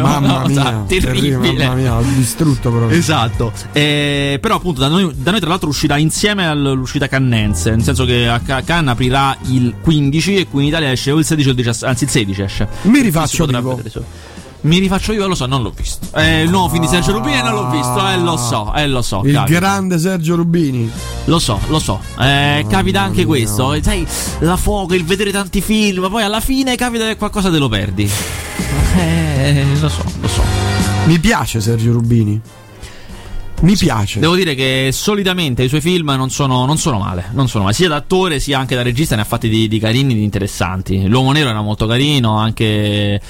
[SPEAKER 1] Mamma mia,
[SPEAKER 2] terribile.
[SPEAKER 1] mamma mia, distrutto proprio.
[SPEAKER 2] Esatto, Eh, però appunto da noi, da noi tra l'altro uscirà insieme all'uscita cannense, nel senso che a Ca- Cannes aprirà il 15 e qui in Italia esce o il 16 o il 17, anzi il 16 esce.
[SPEAKER 1] Mi rifaccio vivo.
[SPEAKER 2] Mi rifaccio io, lo so, non l'ho visto. Eh, il nuovo film di Sergio Rubini non l'ho visto, eh, lo so, eh, lo so.
[SPEAKER 1] Il
[SPEAKER 2] capita.
[SPEAKER 1] grande Sergio Rubini.
[SPEAKER 2] Lo so, lo so. Eh, capita anche questo. eh, Sai, la fuoco, il vedere tanti film, poi alla fine capita che qualcosa te lo perdi. Eh, lo so, lo so.
[SPEAKER 1] Mi piace Sergio Rubini. Mi piace.
[SPEAKER 2] Devo dire che solitamente i suoi film non sono, non sono male, non sono male. Sia da attore sia anche da regista ne ha fatti di, di carini, di interessanti. L'uomo nero era molto carino, anche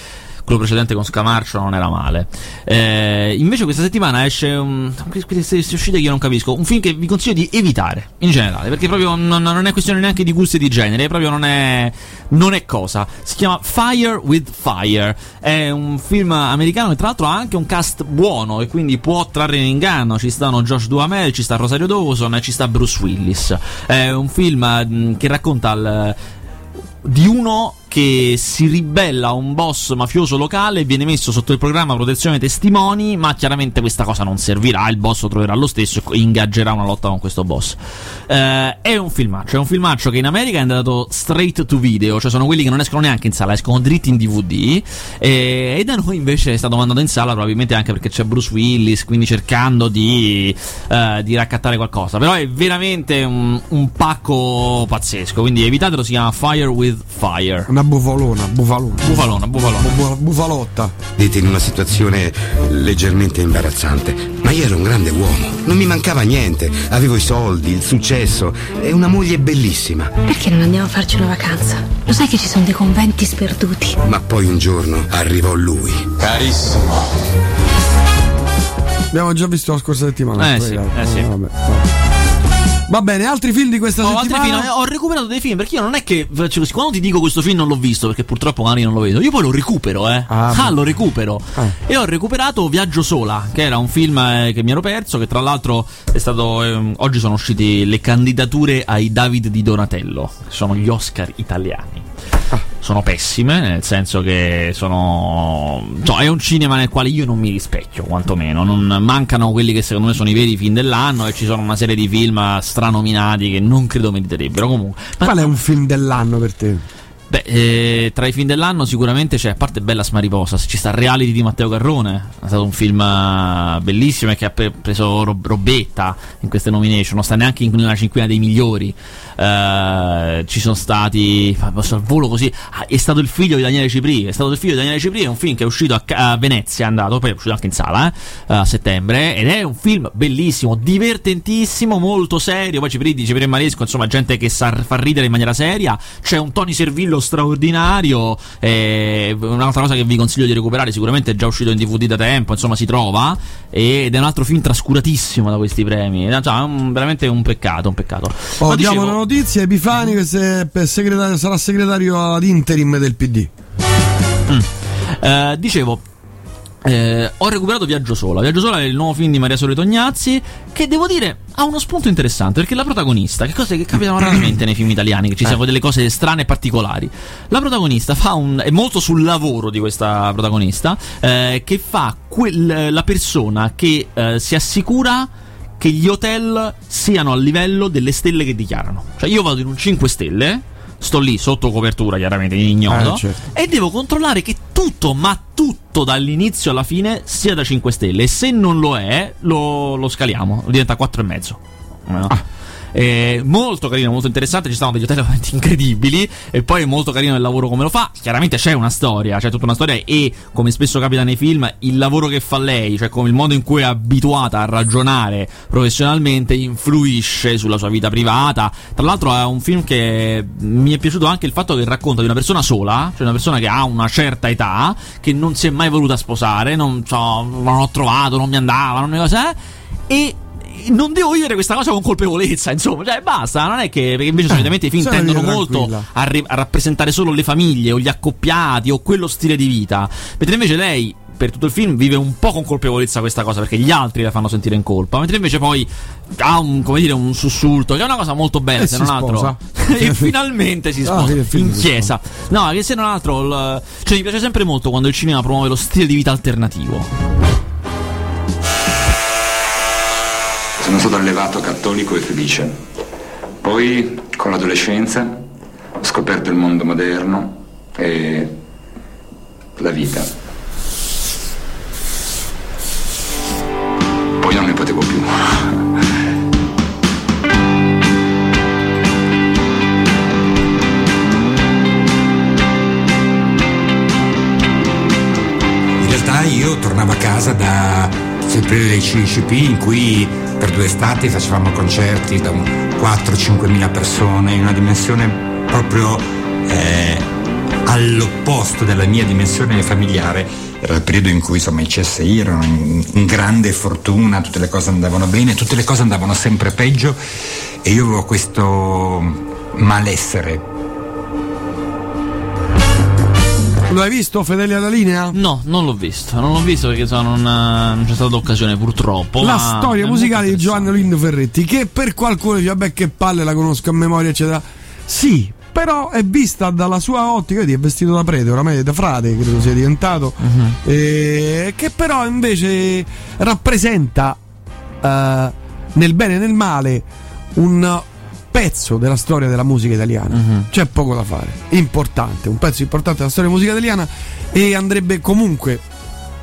[SPEAKER 2] quello precedente con Scamarcio non era male. Eh, invece questa settimana esce un, queste, uscite che io non capisco, un film che vi consiglio di evitare in generale, perché proprio non, non è questione neanche di gusti di genere, proprio non è, non è cosa. Si chiama Fire with Fire, è un film americano e tra l'altro ha anche un cast buono e quindi può trarre in inganno. Ci stanno Josh Duhamel, ci sta Rosario Dawson e ci sta Bruce Willis. È un film che racconta il di uno che si ribella a un boss mafioso locale viene messo sotto il programma protezione testimoni, ma chiaramente questa cosa non servirà, il boss lo troverà lo stesso e ingaggerà una lotta con questo boss. Eh, è un filmaccio, è un filmaccio che in America è andato straight to video, cioè sono quelli che non escono neanche in sala, escono dritti in DVD e, e da noi invece è stato mandato in sala probabilmente anche perché c'è Bruce Willis, quindi cercando di, eh, di raccattare qualcosa, però è veramente un, un pacco pazzesco, quindi evitatelo, si chiama Fire with Fire.
[SPEAKER 1] Una bufalona, bufalona.
[SPEAKER 2] Bufalona, bufalona.
[SPEAKER 1] Bu- bufalotta.
[SPEAKER 10] Dite in una situazione leggermente imbarazzante, ma io ero un grande uomo, non mi mancava niente, avevo i soldi, il successo e una moglie bellissima.
[SPEAKER 11] Perché non andiamo a farci una vacanza? Lo sai che ci sono dei conventi sperduti?
[SPEAKER 10] Ma poi un giorno arrivò lui.
[SPEAKER 6] Carissimo.
[SPEAKER 1] Abbiamo già visto la scorsa settimana.
[SPEAKER 2] Eh
[SPEAKER 1] poi,
[SPEAKER 2] sì,
[SPEAKER 1] eh,
[SPEAKER 2] eh sì.
[SPEAKER 1] vabbè, vabbè. Va bene, altri film di questa
[SPEAKER 2] altri
[SPEAKER 1] settimana.
[SPEAKER 2] film, eh, ho recuperato dei film perché io non è che così. Quando ti dico questo film non l'ho visto perché purtroppo magari non lo vedo, io poi lo recupero, eh.
[SPEAKER 1] Ah,
[SPEAKER 2] Ah, lo recupero.
[SPEAKER 1] Ah.
[SPEAKER 2] E ho recuperato Viaggio Sola, che era un film eh, che mi ero perso. Che tra l'altro è stato. ehm, oggi sono usciti le candidature ai David di Donatello, che sono gli Oscar italiani. Sono pessime, nel senso che sono. Cioè, è un cinema nel quale io non mi rispecchio, quantomeno. Non mancano quelli che secondo me sono i veri film dell'anno. E ci sono una serie di film stranominati che non credo meriterebbero. Comunque. Ma-
[SPEAKER 1] Qual è un film dell'anno per te?
[SPEAKER 2] Beh, eh, tra i film dell'anno sicuramente c'è, a parte Bella Smariposa, ci sta Reality di Matteo Garrone, è stato un film eh, bellissimo e che ha pre- preso rob- robetta in queste nomination, non sta neanche in- nella cinquina dei migliori. Eh, ci sono stati, posso al volo così, ah, è stato il figlio di Daniele Cipri, è stato il figlio di Daniele Cipri, è un film che è uscito a, a Venezia, è andato, poi è uscito anche in sala eh, a settembre, ed è un film bellissimo, divertentissimo, molto serio, poi Cipri di Cipri e Maresco, insomma gente che sa fa ridere in maniera seria, c'è un Tony Servillo straordinario, eh, un'altra cosa che vi consiglio di recuperare, sicuramente è già uscito in DVD da tempo, insomma si trova, ed è un altro film trascuratissimo da questi premi, è già un- veramente un peccato, un peccato.
[SPEAKER 1] Oh,
[SPEAKER 2] Ma dicevo-
[SPEAKER 1] notizia: Epifani che se- per segretario- sarà segretario ad interim del PD.
[SPEAKER 2] Eh, dicevo, eh, ho recuperato Viaggio Sola. Viaggio Sola è il nuovo film di Maria Sole Tognazzi. Che devo dire ha uno spunto interessante. Perché la protagonista, che cose che capitano raramente nei film italiani, che ci siano delle cose strane e particolari. La protagonista fa un. è molto sul lavoro di questa protagonista. eh, che fa quel- la persona che eh, si assicura che gli hotel siano a livello delle stelle che dichiarano. Cioè, io vado in un 5 stelle. Sto lì sotto copertura, chiaramente ignoto.
[SPEAKER 1] Eh, certo.
[SPEAKER 2] E devo controllare che tutto, ma tutto dall'inizio alla fine sia da 5 stelle. E se non lo è, lo, lo scaliamo, diventa 4 e mezzo. No? Eh, molto carino, molto interessante. Ci stanno degli hotel incredibili. E poi è molto carino il lavoro come lo fa. Chiaramente c'è una storia, c'è tutta una storia. E come spesso capita nei film, il lavoro che fa lei, cioè come il modo in cui è abituata a ragionare professionalmente, influisce sulla sua vita privata. Tra l'altro, è un film che mi è piaciuto anche il fatto che racconta di una persona sola, cioè una persona che ha una certa età, che non si è mai voluta sposare, non, so, non ho trovato, non mi andava, non mi cosa. eh, E non devo vivere questa cosa con colpevolezza, insomma, cioè basta, non è che perché invece solitamente i film tendono molto a, ri- a rappresentare solo le famiglie o gli accoppiati o quello stile di vita, mentre invece lei per tutto il film vive un po' con colpevolezza questa cosa perché gli altri la fanno sentire in colpa, mentre invece poi ha un, come dire, un sussulto che è una cosa molto bella,
[SPEAKER 1] E
[SPEAKER 2] se non altro. e finalmente si
[SPEAKER 1] Ah,
[SPEAKER 2] sposa
[SPEAKER 1] film
[SPEAKER 2] in chiesa. No, che se non altro il- cioè mi piace sempre molto quando il cinema promuove lo stile di vita alternativo.
[SPEAKER 12] Sono stato allevato cattolico e felice. Poi, con l'adolescenza, ho scoperto il mondo moderno e la vita. Poi non ne potevo più.
[SPEAKER 13] In realtà io tornavo a casa da sempre le CCP in cui per due estati facevamo concerti da un 4-5 mila persone in una dimensione proprio eh, all'opposto della mia dimensione familiare. Era il periodo in cui insomma i CSI erano in, in grande fortuna, tutte le cose andavano bene, tutte le cose andavano sempre peggio e io avevo questo malessere
[SPEAKER 1] Lo hai visto, Fedele alla linea?
[SPEAKER 2] No, non l'ho visto, non l'ho visto perché so, non, non c'è stata occasione purtroppo.
[SPEAKER 1] La storia musicale di Giovanni Lindo Ferretti, che per qualcuno dice, vabbè che palle la conosco a memoria, eccetera. Sì, però è vista dalla sua ottica, vedi, è vestito da prete, oramai da frate, credo sia diventato,
[SPEAKER 2] Mhm.
[SPEAKER 1] eh, che però invece rappresenta eh, nel bene e nel male un pezzo della storia della musica italiana.
[SPEAKER 2] Mhm.
[SPEAKER 1] C'è poco da fare. Importante, un pezzo importante della storia della musica italiana e andrebbe comunque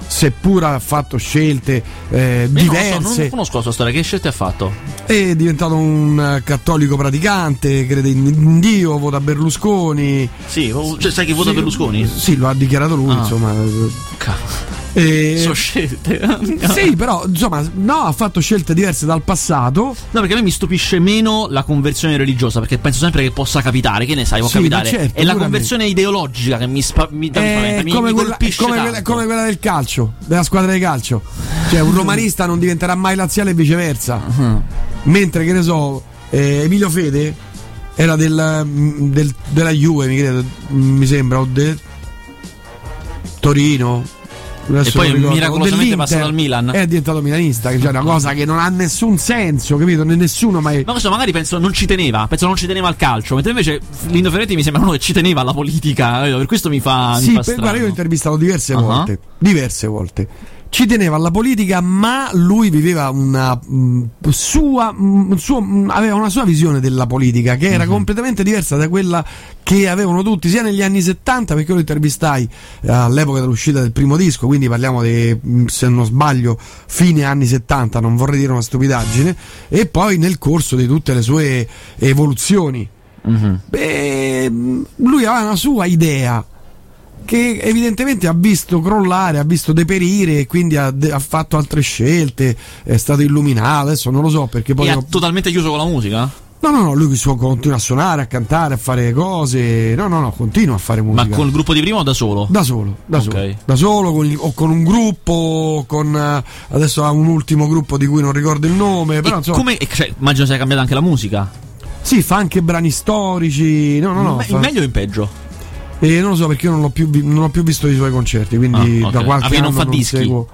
[SPEAKER 1] seppur ha fatto scelte eh,
[SPEAKER 2] Io non so,
[SPEAKER 1] diverse
[SPEAKER 2] non conosco la sua storia, che scelte ha fatto?
[SPEAKER 1] è diventato un eh, cattolico praticante, crede in, Dio, vota Berlusconi.
[SPEAKER 2] Sì, cioè, sai chi vota
[SPEAKER 1] Sì,
[SPEAKER 2] Berlusconi?
[SPEAKER 1] Sì, lo ha dichiarato lui,
[SPEAKER 2] Ah.
[SPEAKER 1] insomma.
[SPEAKER 2] Cavolo.
[SPEAKER 1] E-
[SPEAKER 2] Sono scelte.
[SPEAKER 1] Sì, però insomma, no, ha fatto scelte diverse dal passato.
[SPEAKER 2] No, perché a me mi stupisce meno la conversione religiosa, perché penso sempre che possa capitare, che ne sai, può
[SPEAKER 1] Sì,
[SPEAKER 2] capitare.
[SPEAKER 1] certo,
[SPEAKER 2] è la conversione ideologica che mi, spa- mi, mi,
[SPEAKER 1] come,
[SPEAKER 2] mi
[SPEAKER 1] quella, come quella- come quella del calcio, della squadra di calcio. Cioè, un romanista non diventerà mai laziale e viceversa.
[SPEAKER 2] Uh-huh.
[SPEAKER 1] Mentre, che ne so, eh, Emilio Fede era del, mm, del- della Juve, mi, credo, mi sembra, o del Torino.
[SPEAKER 2] E poi miracolosamente passato al Milan.
[SPEAKER 1] È diventato milanista, che è una cosa che non ha nessun senso, capito? Né- Nessuno mai.
[SPEAKER 2] Ma questo magari penso non ci teneva, penso non ci teneva al calcio, mentre invece Lindo Ferretti mi sembra uno che ci teneva alla politica, per questo mi fa, mi
[SPEAKER 1] Sì,
[SPEAKER 2] fa
[SPEAKER 1] per-
[SPEAKER 2] strano.
[SPEAKER 1] guarda, io l'ho intervistato diverse
[SPEAKER 2] Ah.
[SPEAKER 1] volte. Diverse volte. Ci teneva alla politica, ma lui viveva una mh, sua, mh, un suo- mh, aveva una sua visione della politica che era completamente diversa da quella che avevano tutti, sia negli anni 70, perché io lo intervistai eh, all'epoca dell'uscita del primo disco, quindi parliamo di, se non sbaglio, fine anni 70, non vorrei dire una stupidaggine, e poi nel corso di tutte le sue evoluzioni.
[SPEAKER 2] Mhm.
[SPEAKER 1] Beh, lui aveva una sua idea che evidentemente ha visto crollare, ha visto deperire e quindi ha, de- ha fatto altre scelte, è stato illuminato, adesso non lo so perché poi...
[SPEAKER 2] E
[SPEAKER 1] ho-
[SPEAKER 2] totalmente chiuso con la musica?
[SPEAKER 1] No, no, no, lui continua a suonare, a cantare, a fare cose, no, no, no, continua a fare musica.
[SPEAKER 2] Ma con il gruppo di prima o da solo?
[SPEAKER 1] Da solo, da
[SPEAKER 2] Ok.
[SPEAKER 1] solo, da solo con il- o con un gruppo, con adesso ha un ultimo gruppo di cui non ricordo il nome, però
[SPEAKER 2] E
[SPEAKER 1] insomma,
[SPEAKER 2] come, cioè, immagino sia cambiata anche la musica.
[SPEAKER 1] sì, fa anche brani storici, no, no, no,
[SPEAKER 2] Me-
[SPEAKER 1] fa-
[SPEAKER 2] in meglio o in peggio?
[SPEAKER 1] E non lo so perché io non l'ho più, non ho più visto i suoi concerti, quindi
[SPEAKER 2] Ah, ok.
[SPEAKER 1] da qualche
[SPEAKER 2] Ah, quindi non
[SPEAKER 1] anno
[SPEAKER 2] fa dischi?
[SPEAKER 1] seguo.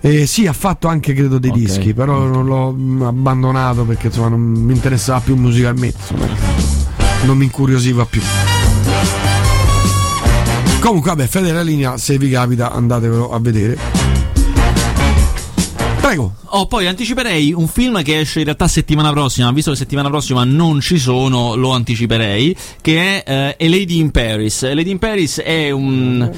[SPEAKER 1] Eh, sì, ha fatto anche credo dei
[SPEAKER 2] Ok.
[SPEAKER 1] dischi, però non l'ho mm, abbandonato perché insomma non mi interessava più musicalmente, insomma, non mi incuriosiva più. Comunque, vabbè, Fede la linea, se vi capita andatevelo a vedere. Prego.
[SPEAKER 2] Oh, poi anticiperei un film che esce in realtà settimana prossima, visto che settimana prossima non ci sono, lo anticiperei, che è eh, A Lady in Paris. A Lady in Paris è un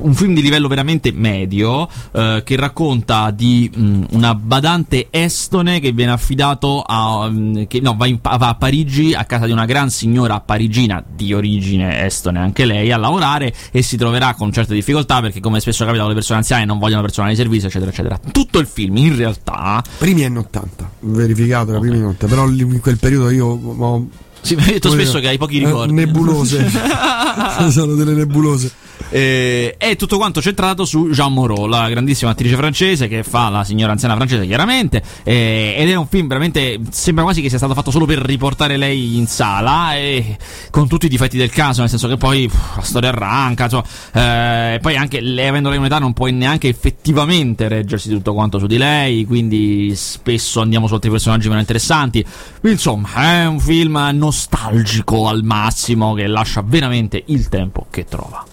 [SPEAKER 2] un film di livello veramente medio eh, che racconta di mh, una badante estone che viene affidato a mh, che no, va, in- va a Parigi a casa di una gran signora parigina di origine estone anche lei a lavorare e si troverà con certe difficoltà perché come spesso capita con le persone anziane non vogliono personale di servizio eccetera eccetera tutto il film in realtà
[SPEAKER 1] Primi anni 80, verificato da primi anni 80, però in quel periodo io ho
[SPEAKER 2] sì, mi hai detto spesso che hai pochi
[SPEAKER 1] eh,
[SPEAKER 2] ricordi
[SPEAKER 1] nebulose. Sono delle nebulose.
[SPEAKER 2] Eh, è tutto quanto centrato su Jean Moreau, la grandissima attrice francese che fa la signora anziana francese, chiaramente. eh, ed è un film veramente. Sembra quasi che sia stato fatto solo per riportare lei in sala. E con tutti i difetti del caso, nel senso che poi pff, la storia arranca. insomma, eh, e poi anche lei, avendo lei un'età, non puoi neanche effettivamente reggersi tutto quanto su di lei. Quindi spesso andiamo su altri personaggi meno interessanti. Insomma, è un film nostalgico al massimo che lascia veramente il tempo che trova.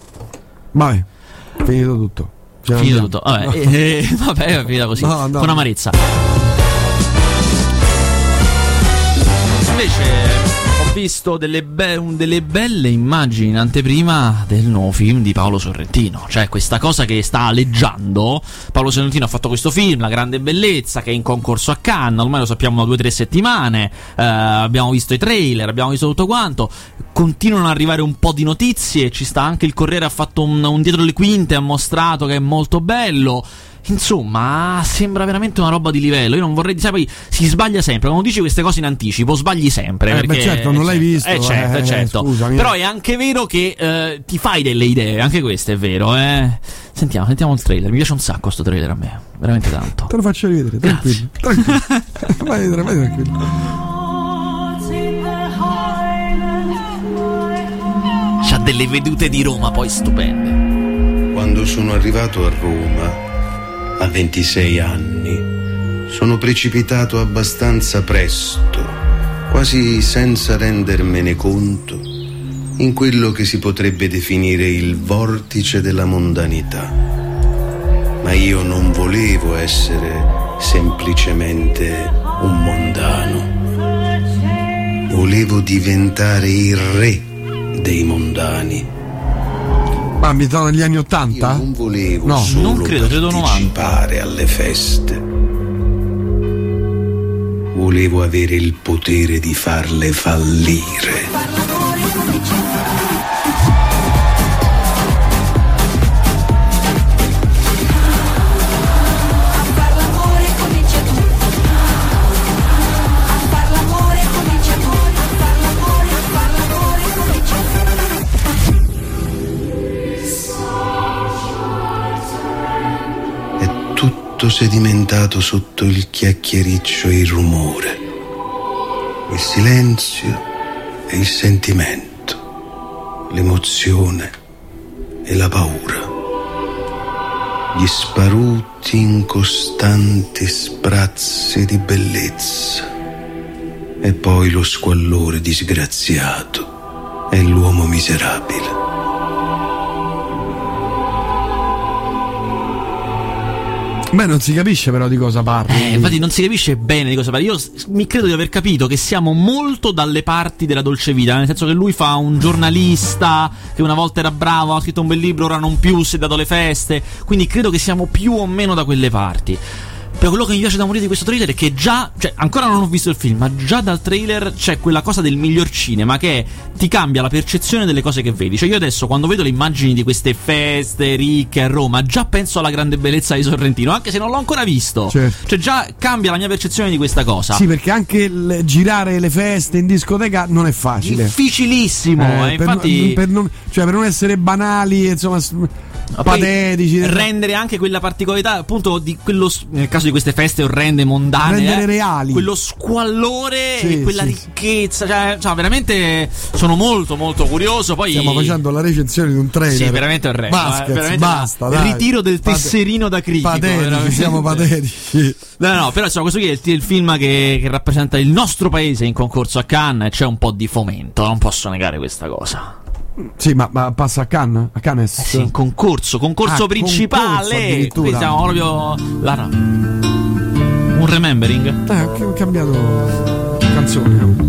[SPEAKER 1] Vabbè, finito tutto.
[SPEAKER 2] Finito
[SPEAKER 1] andiamo.
[SPEAKER 2] tutto. Vabbè,
[SPEAKER 1] No.
[SPEAKER 2] eh, vabbè, è finita così.
[SPEAKER 1] No, no.
[SPEAKER 2] Con amarezza. Invece visto delle, be- delle belle immagini in anteprima del nuovo film di Paolo Sorrentino. Cioè, questa cosa che sta aleggiando. Paolo Sorrentino ha fatto questo film, La grande bellezza, che è in concorso a Cannes. Ormai lo sappiamo da due o tre settimane. Eh, abbiamo visto i trailer, abbiamo visto tutto quanto. Continuano ad arrivare un po' di notizie. Ci sta anche il Corriere, ha fatto un, un dietro le quinte, ha mostrato che è molto bello. Insomma, sembra veramente una roba di livello. Io non vorrei. Sai, poi si sbaglia sempre. Quando dici queste cose in anticipo, sbagli sempre.
[SPEAKER 1] Eh,
[SPEAKER 2] perché,
[SPEAKER 1] beh, certo, non l'hai visto,
[SPEAKER 2] Eh, certo,
[SPEAKER 1] eh,
[SPEAKER 2] eh, certo.
[SPEAKER 1] scusami.
[SPEAKER 2] Però è anche vero che eh, ti fai delle idee. Anche questo è vero, eh. Sentiamo, sentiamo il trailer. Mi piace un sacco sto trailer a me. Veramente tanto.
[SPEAKER 1] Te lo faccio rivedere, tranquillo. tranquillo. vai, vedere, vai tranquillo.
[SPEAKER 2] C'ha delle vedute di Roma poi stupende.
[SPEAKER 10] Quando sono arrivato a Roma, a 26 anni, sono precipitato abbastanza presto, quasi senza rendermene conto, in quello che si potrebbe definire il vortice della mondanità. Ma io non volevo essere semplicemente un mondano. Volevo diventare il re dei mondani.
[SPEAKER 1] Ma ambientato negli anni 80?
[SPEAKER 10] non volevo
[SPEAKER 1] No,
[SPEAKER 10] solo
[SPEAKER 2] non credo, credo
[SPEAKER 10] partecipare alle feste. Volevo avere il potere di farle fallire. Tutto sedimentato sotto il chiacchiericcio e il rumore, il silenzio e il sentimento, l'emozione e la paura. Gli sparuti incostanti sprazzi di bellezza e poi lo squallore disgraziato e l'uomo miserabile.
[SPEAKER 1] Beh, non si capisce però di cosa parli.
[SPEAKER 2] Eh, infatti non si capisce bene di cosa parla. Io mi credo di aver capito che siamo molto dalle parti della dolce vita, nel senso che lui fa un giornalista che una volta era bravo, ha scritto un bel libro, ora non più, si è dato le feste. Quindi credo che siamo più o meno da quelle parti. Però quello che mi piace da morire di questo trailer è che già, cioè ancora non ho visto il film, ma già dal trailer c'è quella cosa del miglior cinema che ti cambia la percezione delle cose che vedi. Cioè io adesso quando vedo le immagini di queste feste ricche a Roma, già penso alla grande bellezza di Sorrentino, anche se non l'ho ancora visto.
[SPEAKER 1] Certo.
[SPEAKER 2] Cioè già cambia la mia percezione di questa cosa.
[SPEAKER 1] Sì, perché anche il girare le feste in discoteca non è facile.
[SPEAKER 2] Difficilissimo, eh,
[SPEAKER 1] per,
[SPEAKER 2] infatti
[SPEAKER 1] non- per non, cioè per non essere banali, insomma, patetici.
[SPEAKER 2] rendere anche quella particolarità appunto di quello nel caso di queste feste orrende mondane
[SPEAKER 1] Rendere
[SPEAKER 2] eh,
[SPEAKER 1] reali.
[SPEAKER 2] quello squallore
[SPEAKER 1] Sì,
[SPEAKER 2] e quella
[SPEAKER 1] sì,
[SPEAKER 2] ricchezza cioè, cioè, veramente sono molto molto curioso poi
[SPEAKER 1] Stiamo facendo la recensione di un trailer.
[SPEAKER 2] Sì, veramente orrendo.
[SPEAKER 1] Baskets,
[SPEAKER 2] eh, veramente
[SPEAKER 1] basta, dai.
[SPEAKER 2] Ritiro del tesserino da critico.
[SPEAKER 1] Patetici,
[SPEAKER 2] veramente.
[SPEAKER 1] siamo patetici.
[SPEAKER 2] No, no, però insomma, questo qui è il, il film che, che rappresenta il nostro paese in concorso a Cannes e c'è un po' di fomento, non posso negare questa cosa.
[SPEAKER 1] Sì, ma, ma passa a Cannes? A Cannes?
[SPEAKER 2] Eh sì, concorso, concorso
[SPEAKER 1] Ah,
[SPEAKER 2] principale.
[SPEAKER 1] concorso.
[SPEAKER 2] Qui siamo proprio. la- un remembering.
[SPEAKER 1] Eh, ho cambiato canzone.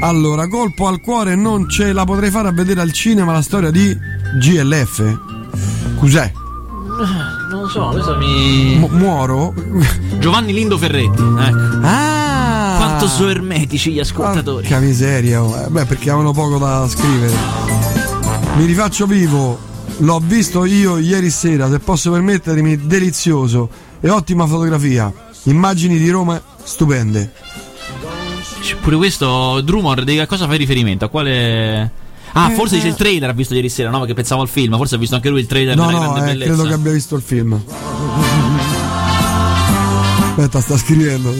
[SPEAKER 1] Allora, colpo al cuore non ce la potrei fare a vedere al cinema la storia di GLF. Cos'è?
[SPEAKER 2] So, questo mi.
[SPEAKER 1] Mu- muoro?
[SPEAKER 2] Giovanni Lindo Ferretti. Ecco.
[SPEAKER 1] Ah!
[SPEAKER 2] Quanto sono ermetici gli ascoltatori.
[SPEAKER 1] Che miseria, oh. Eh, beh, perché avevano poco da scrivere. Mi rifaccio vivo, l'ho visto io ieri sera, se posso permettermi, delizioso e ottima fotografia. Immagini di Roma stupende.
[SPEAKER 2] C'è Pure questo, Drumor, a cosa fai riferimento? A quale. Ah,
[SPEAKER 1] Eh,
[SPEAKER 2] forse dice
[SPEAKER 1] eh.
[SPEAKER 2] il trailer, ha visto ieri sera, no? Perché pensavo al film, forse ha visto anche lui il trailer
[SPEAKER 1] No,
[SPEAKER 2] della
[SPEAKER 1] no, eh, credo che abbia visto il film. Aspetta, sta scrivendo.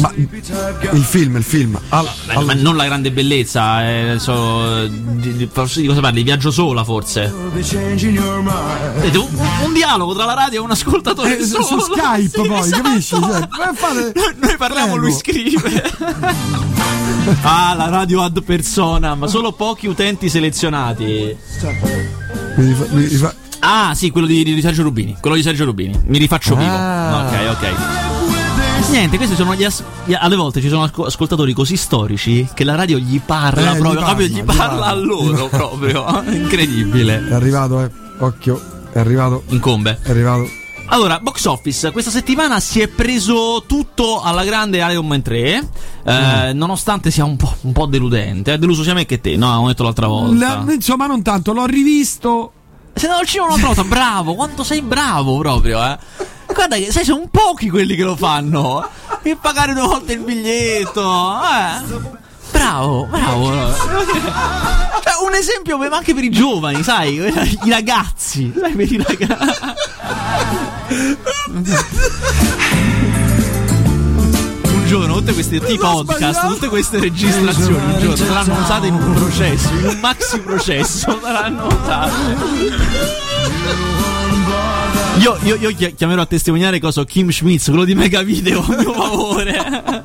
[SPEAKER 1] Ma il film, il film. Al-
[SPEAKER 2] Eh,
[SPEAKER 1] al-
[SPEAKER 2] ma non la grande bellezza, eh, so, di, di- di cosa parli? Viaggio sola, forse. Vedete, un, un dialogo tra la radio e un ascoltatore
[SPEAKER 1] eh, su,
[SPEAKER 2] solo.
[SPEAKER 1] su Skype
[SPEAKER 2] Sì,
[SPEAKER 1] poi,
[SPEAKER 2] esatto.
[SPEAKER 1] capisci? Cioè, fate-
[SPEAKER 2] Noi parliamo,
[SPEAKER 1] Prego.
[SPEAKER 2] lui scrive. ah, la radio ad persona, ma solo pochi utenti selezionati.
[SPEAKER 1] Mi rifa- mi rifa-
[SPEAKER 2] Ah, sì, quello di, di Sergio Rubini. Quello di Sergio Rubini. Mi rifaccio vivo.
[SPEAKER 1] Ah.
[SPEAKER 2] Ok, ok. Niente, questi sono gli as- gli- alle volte ci sono asco- ascoltatori così storici che la radio gli parla
[SPEAKER 1] Eh, gli
[SPEAKER 2] proprio,
[SPEAKER 1] parla,
[SPEAKER 2] proprio gli
[SPEAKER 1] gli
[SPEAKER 2] parla,
[SPEAKER 1] parla.
[SPEAKER 2] a loro proprio. Incredibile.
[SPEAKER 1] È arrivato, eh. Occhio, è arrivato.
[SPEAKER 2] Incombe.
[SPEAKER 1] È arrivato.
[SPEAKER 2] Allora, box office, questa settimana si è preso tutto alla grande Iron Man 3, eh,
[SPEAKER 1] Mm.
[SPEAKER 2] nonostante sia un po', un po' deludente. È deluso sia me che te, no? Avevo detto l'altra volta.
[SPEAKER 1] La- insomma, non tanto, l'ho rivisto.
[SPEAKER 2] Sei andato al cinema un'altra volta, bravo, quanto sei bravo proprio, eh. Guarda che, sai, sono pochi quelli che lo fanno. E pagare due volte il biglietto, eh. Bravo, bravo. Cioè, un esempio per- anche per i giovani, sai, i ragazzi, sai, per i ragazzi. Un giorno tutte queste tutti podcast, tutte queste registrazioni un giorno saranno usate in un processo, in un maxi processo saranno usate. Io, io, io chi- chiamerò a testimoniare cosa Kim Schmitz, quello di Mega Video, a mio favore.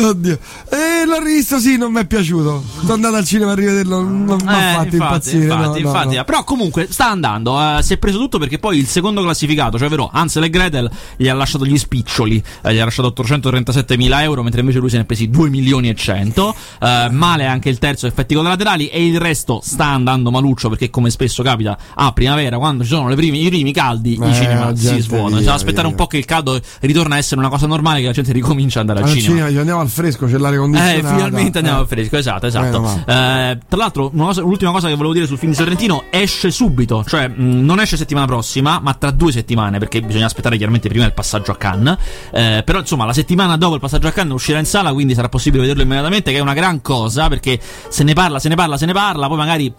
[SPEAKER 1] Oddio. E l'ho rivisto, sì, non mi è piaciuto. Sono andato al cinema a rivederlo, non mi ha
[SPEAKER 2] Eh,
[SPEAKER 1] fatto
[SPEAKER 2] infatti,
[SPEAKER 1] impazzire. no,
[SPEAKER 2] infatti,
[SPEAKER 1] no,
[SPEAKER 2] infatti.
[SPEAKER 1] no.
[SPEAKER 2] Però comunque sta andando. eh, si è preso tutto perché poi il secondo classificato, cioè ovvero Hansel e Gretel, gli ha lasciato gli spiccioli. eh, gli ha lasciato 837 mila euro, mentre invece lui se ne è presi 2 milioni e 100. Eh, male anche il terzo, effetti collaterali. E il resto sta andando maluccio perché, come spesso capita, a primavera, quando ci sono le primi- i primi caldi,
[SPEAKER 1] Eh,
[SPEAKER 2] i cinema si svuotano. Bisogna aspettare
[SPEAKER 1] via.
[SPEAKER 2] un po' che il caldo ritorna a essere una cosa normale, che la gente ricomincia ad andare al
[SPEAKER 1] Al
[SPEAKER 2] cinema.
[SPEAKER 1] cinema al fresco, c'è l'aria
[SPEAKER 2] Eh,
[SPEAKER 1] condizionata.
[SPEAKER 2] finalmente andiamo
[SPEAKER 1] Eh.
[SPEAKER 2] al fresco, esatto, esatto. Eh, tra l'altro, cosa- l'ultima cosa che volevo dire sul film di Sorrentino esce subito, cioè mh, non esce settimana prossima, ma tra due settimane, perché bisogna aspettare chiaramente prima il passaggio a Cannes. Eh, però insomma, la settimana dopo il passaggio a Cannes uscirà in sala, quindi sarà possibile vederlo immediatamente, che è una gran cosa, perché se ne parla, se ne parla, se ne parla, poi magari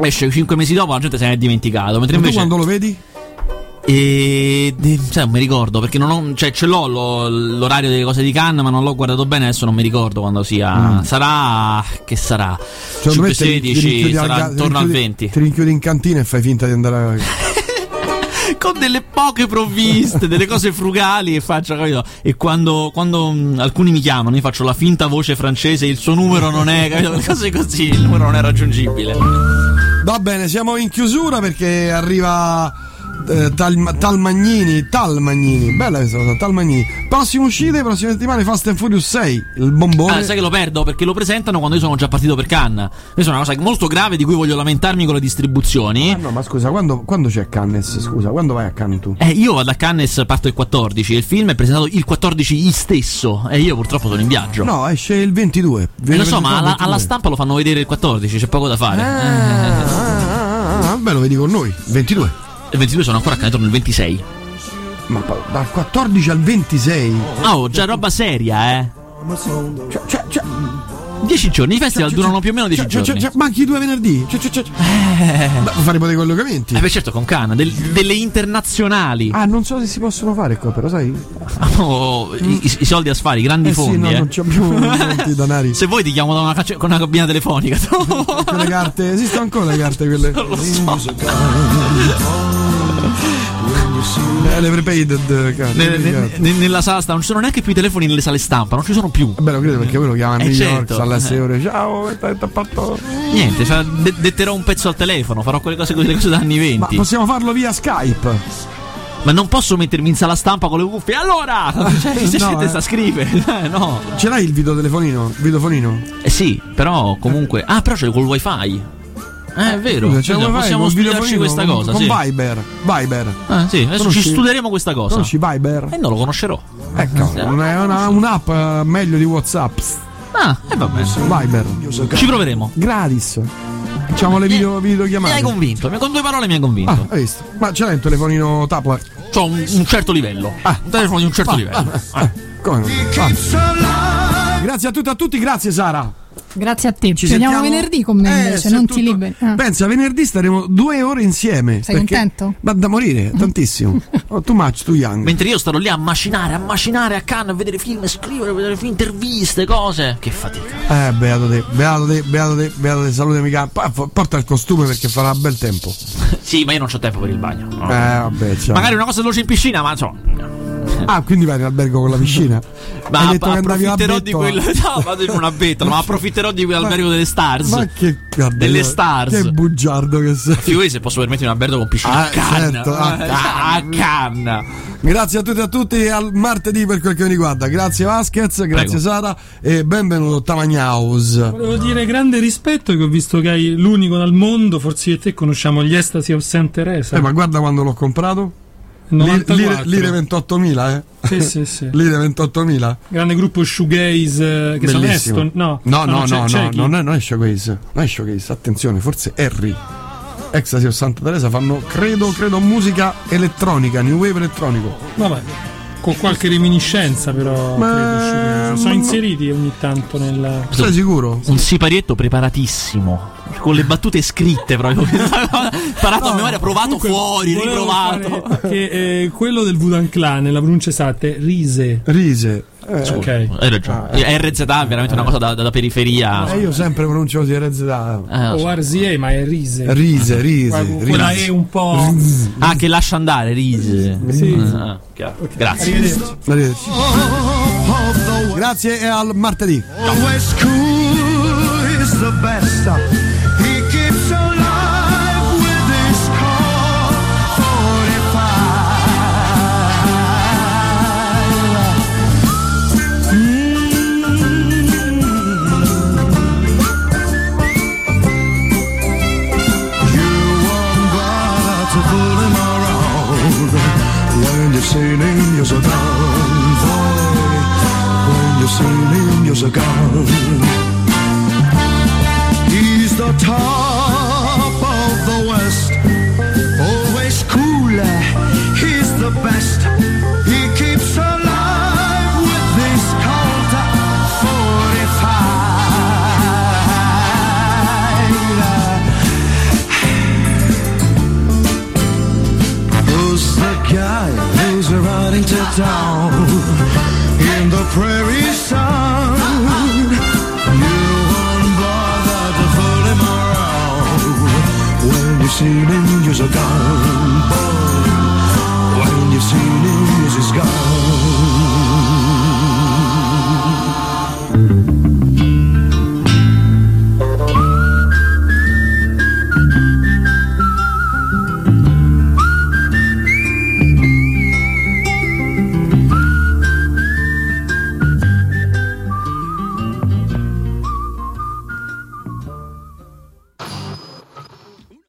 [SPEAKER 2] esce cinque mesi dopo la gente se ne è dimenticato. Mentre invece...
[SPEAKER 1] quando lo vedi?
[SPEAKER 2] E sai, non mi ricordo perché non ho, cioè, ce l'ho lo- l'orario delle cose di Cannes, ma non l'ho guardato bene. Adesso non mi ricordo quando sia.
[SPEAKER 1] Mm.
[SPEAKER 2] Sarà. Che sarà?
[SPEAKER 1] Te
[SPEAKER 2] 5-16,
[SPEAKER 1] rinchiudi al
[SPEAKER 2] sarà
[SPEAKER 1] ga-
[SPEAKER 2] intorno al
[SPEAKER 1] rinchiudi-
[SPEAKER 2] 20.
[SPEAKER 1] Ti rinchiudi in cantina e fai finta di andare a...
[SPEAKER 2] Con delle poche provviste, delle cose frugali e faccio, capito? E quando, quando mh, alcuni mi chiamano, io faccio la finta voce francese, il suo numero non è, capito? Cose così, il numero non è raggiungibile.
[SPEAKER 1] Va bene, siamo in chiusura perché arriva eh, Tal, Tal Magnini, Tal Magnini, bella questa cosa, Tal Magnini. Prossime uscite, prossime settimane Fast and Furious 6, il bombone.
[SPEAKER 2] Ah, sai che lo perdo perché lo presentano quando io sono già partito per Cannes. Questa è una cosa molto grave di cui voglio lamentarmi con le distribuzioni.
[SPEAKER 1] Ah, no, ma scusa, quando, quando c'è Cannes? Scusa, quando vai a Cannes tu?
[SPEAKER 2] Eh, io vado a Cannes, parto il 14 e il film è presentato il 14 stesso e io purtroppo sono in viaggio.
[SPEAKER 1] No, esce il 22.
[SPEAKER 2] Eh, lo so, ma alla,
[SPEAKER 1] il 22.
[SPEAKER 2] alla stampa lo fanno vedere il 14, c'è poco da fare.
[SPEAKER 1] Ah, ah, ah, beh, lo vedi con noi, 22.
[SPEAKER 2] Il 22 sono ancora a Cannes, torno il 26.
[SPEAKER 1] Ma dal 14 al 26.
[SPEAKER 2] Oh, già roba seria, eh.
[SPEAKER 1] Cioè, cioè, cioè,
[SPEAKER 2] 10 giorni, i festival durano più o meno 10
[SPEAKER 1] cioè, cioè,
[SPEAKER 2] giorni.
[SPEAKER 1] cioè, manchi due venerdì. Cioè, cioè, cioè. Beh, faremo dei collegamenti.
[SPEAKER 2] Eh beh certo con Cannes, del- delle internazionali.
[SPEAKER 1] Ah, non so se si possono fare qua, però sai.
[SPEAKER 2] Oh, i, i- i soldi a sfari, i grandi
[SPEAKER 1] Eh sì,
[SPEAKER 2] fondi.
[SPEAKER 1] no,
[SPEAKER 2] eh.
[SPEAKER 1] non abbiamo molti danari.
[SPEAKER 2] Se vuoi ti chiamo da una caccia- con una cabina telefonica.
[SPEAKER 1] Quelle carte, esistono ancora le carte quelle. Eh, le prepaid carte.
[SPEAKER 2] Ne- ne- ne- nella sala stampa non ci sono neanche più i telefoni nelle sale stampa, non ci sono più.
[SPEAKER 1] Beh, lo credo perché quello chiama a
[SPEAKER 2] Eh,
[SPEAKER 1] New York,
[SPEAKER 2] certo.
[SPEAKER 1] sta all'S ore. Ciao, fatto.
[SPEAKER 2] Niente, cioè, de- detterò un pezzo al telefono, farò quelle cose, quelle cose da anni 20.
[SPEAKER 1] Ma
[SPEAKER 2] Ma,
[SPEAKER 1] possiamo farlo via Skype.
[SPEAKER 2] non posso mettermi in sala stampa con le cuffie. Allora! Cioè, se
[SPEAKER 1] No,
[SPEAKER 2] siete
[SPEAKER 1] eh.
[SPEAKER 2] sta a scrivere. Eh, no.
[SPEAKER 1] Ce l'hai il videotelefonino? Videofonino?
[SPEAKER 2] Eh sì, però comunque. Ah, però c'è col wifi. Eh, è vero.
[SPEAKER 1] Scusa, wifi
[SPEAKER 2] possiamo
[SPEAKER 1] col
[SPEAKER 2] studiarci questa
[SPEAKER 1] con-
[SPEAKER 2] cosa.
[SPEAKER 1] Con
[SPEAKER 2] sì.
[SPEAKER 1] Viber. Viber.
[SPEAKER 2] Ah, sì, adesso
[SPEAKER 1] Conosci-
[SPEAKER 2] ci studieremo questa cosa.
[SPEAKER 1] Conosci Viber?
[SPEAKER 2] E non lo conoscerò.
[SPEAKER 1] Ecco, è una, un'app eh, meglio di WhatsApp.
[SPEAKER 2] Ah, e vabbè.
[SPEAKER 1] Viber.
[SPEAKER 2] Ci proveremo.
[SPEAKER 1] Gratis. Facciamo le video,
[SPEAKER 2] Mi
[SPEAKER 1] videochiamate.
[SPEAKER 2] hai convinto, mi- con due parole mi hai convinto.
[SPEAKER 1] Ah, hai visto? Ma ce l'hai un telefonino Tupper?
[SPEAKER 2] C'ho un, un certo livello. un telefono di un certo
[SPEAKER 1] Ah,
[SPEAKER 2] livello.
[SPEAKER 1] ah, come no? Ah. Grazie a tutti a tutti, grazie Sara.
[SPEAKER 14] Grazie a te.
[SPEAKER 1] Ci
[SPEAKER 14] vediamo
[SPEAKER 1] sentiamo-
[SPEAKER 14] venerdì con me
[SPEAKER 1] Eh,
[SPEAKER 14] invece,
[SPEAKER 1] se
[SPEAKER 14] non
[SPEAKER 1] tutto-
[SPEAKER 14] ti liberi. Ah.
[SPEAKER 1] Pensa, venerdì staremo due ore insieme.
[SPEAKER 14] Sei
[SPEAKER 1] perché-
[SPEAKER 14] contento?
[SPEAKER 1] Ma da morire, tantissimo. Oh, too much, too young.
[SPEAKER 2] Mentre io starò lì a macinare, a macinare a Cannes, a vedere film, scrivere, vedere film, interviste, cose. Che fatica.
[SPEAKER 1] Eh, beato te, beato te, beato te, beato te, salute mica. Pa- fo- Porta il costume perché farà bel tempo.
[SPEAKER 2] sì, ma io non ho tempo per il bagno. no.
[SPEAKER 1] Eh, vabbè, ciao.
[SPEAKER 2] Magari una cosa veloce in piscina, ma insomma.
[SPEAKER 1] Ah, quindi vai in albergo con la piscina?
[SPEAKER 2] Ma
[SPEAKER 1] Hai
[SPEAKER 2] app-
[SPEAKER 1] detto che andavi a
[SPEAKER 2] approfitterò di
[SPEAKER 1] bettola.
[SPEAKER 2] quel. No, vado in una bettola, ma approfitterò di quell'albergo delle stars.
[SPEAKER 1] Ma che guarda,
[SPEAKER 2] delle stars.
[SPEAKER 1] Che bugiardo che sei.
[SPEAKER 2] Figurati se posso permettermi un albergo con piscina
[SPEAKER 1] Ah,
[SPEAKER 2] a Cannes.
[SPEAKER 1] certo, a
[SPEAKER 2] Eh, a Cannes.
[SPEAKER 1] Grazie a tutti e a tutti e al martedì per quel che mi riguarda. Grazie Vasquez, grazie
[SPEAKER 15] Prego.
[SPEAKER 1] Sara e benvenuto Tamagnaus.
[SPEAKER 15] Volevo dire grande rispetto che ho visto che hai l'unico al mondo, forse io e te conosciamo gli Ecstasy of Saint Teresa.
[SPEAKER 1] Eh, ma guarda quando l'ho comprato.
[SPEAKER 15] 94.
[SPEAKER 1] Lire, lire 28.000, eh?
[SPEAKER 15] Sì, sì, sì.
[SPEAKER 1] Lire 28.000.
[SPEAKER 15] Grande gruppo shoegaze eh, che sono. Eston. No,
[SPEAKER 1] no, no,
[SPEAKER 15] c'è-
[SPEAKER 1] no,
[SPEAKER 15] c'è
[SPEAKER 1] no,
[SPEAKER 15] chi?
[SPEAKER 1] non è, showcase. Non è showcase, attenzione, forse Harry. Ecstasy of Santa Teresa fanno, credo, credo, musica elettronica, new wave elettronico.
[SPEAKER 15] Vabbè, con qualche reminiscenza però.
[SPEAKER 1] Ma-
[SPEAKER 15] sono inseriti ogni tanto nel.
[SPEAKER 1] Sei sicuro?
[SPEAKER 2] Un siparietto preparatissimo. Con le battute scritte proprio. Parato a memoria, provato fuori, riprovato.
[SPEAKER 15] fare Che eh, quello del Wudan Clan, nella pronuncia esatta, è Rise.
[SPEAKER 1] Rise. Eh,
[SPEAKER 15] ok.
[SPEAKER 2] Hai ragione. RZ è veramente una cosa da, da- da periferia.
[SPEAKER 1] Eh, io sempre pronuncio così RZ.
[SPEAKER 2] Eh,
[SPEAKER 15] O RZA, ma è Rise.
[SPEAKER 1] Rise, rise,
[SPEAKER 15] Quella
[SPEAKER 1] rise.
[SPEAKER 15] è un po'.
[SPEAKER 2] Ah, che lascia andare, Rise.
[SPEAKER 15] Sì.
[SPEAKER 2] Ah, chiaro. Grazie.
[SPEAKER 15] Arrivederci.
[SPEAKER 1] Arrivederci. Grazie e al martedì.
[SPEAKER 16] West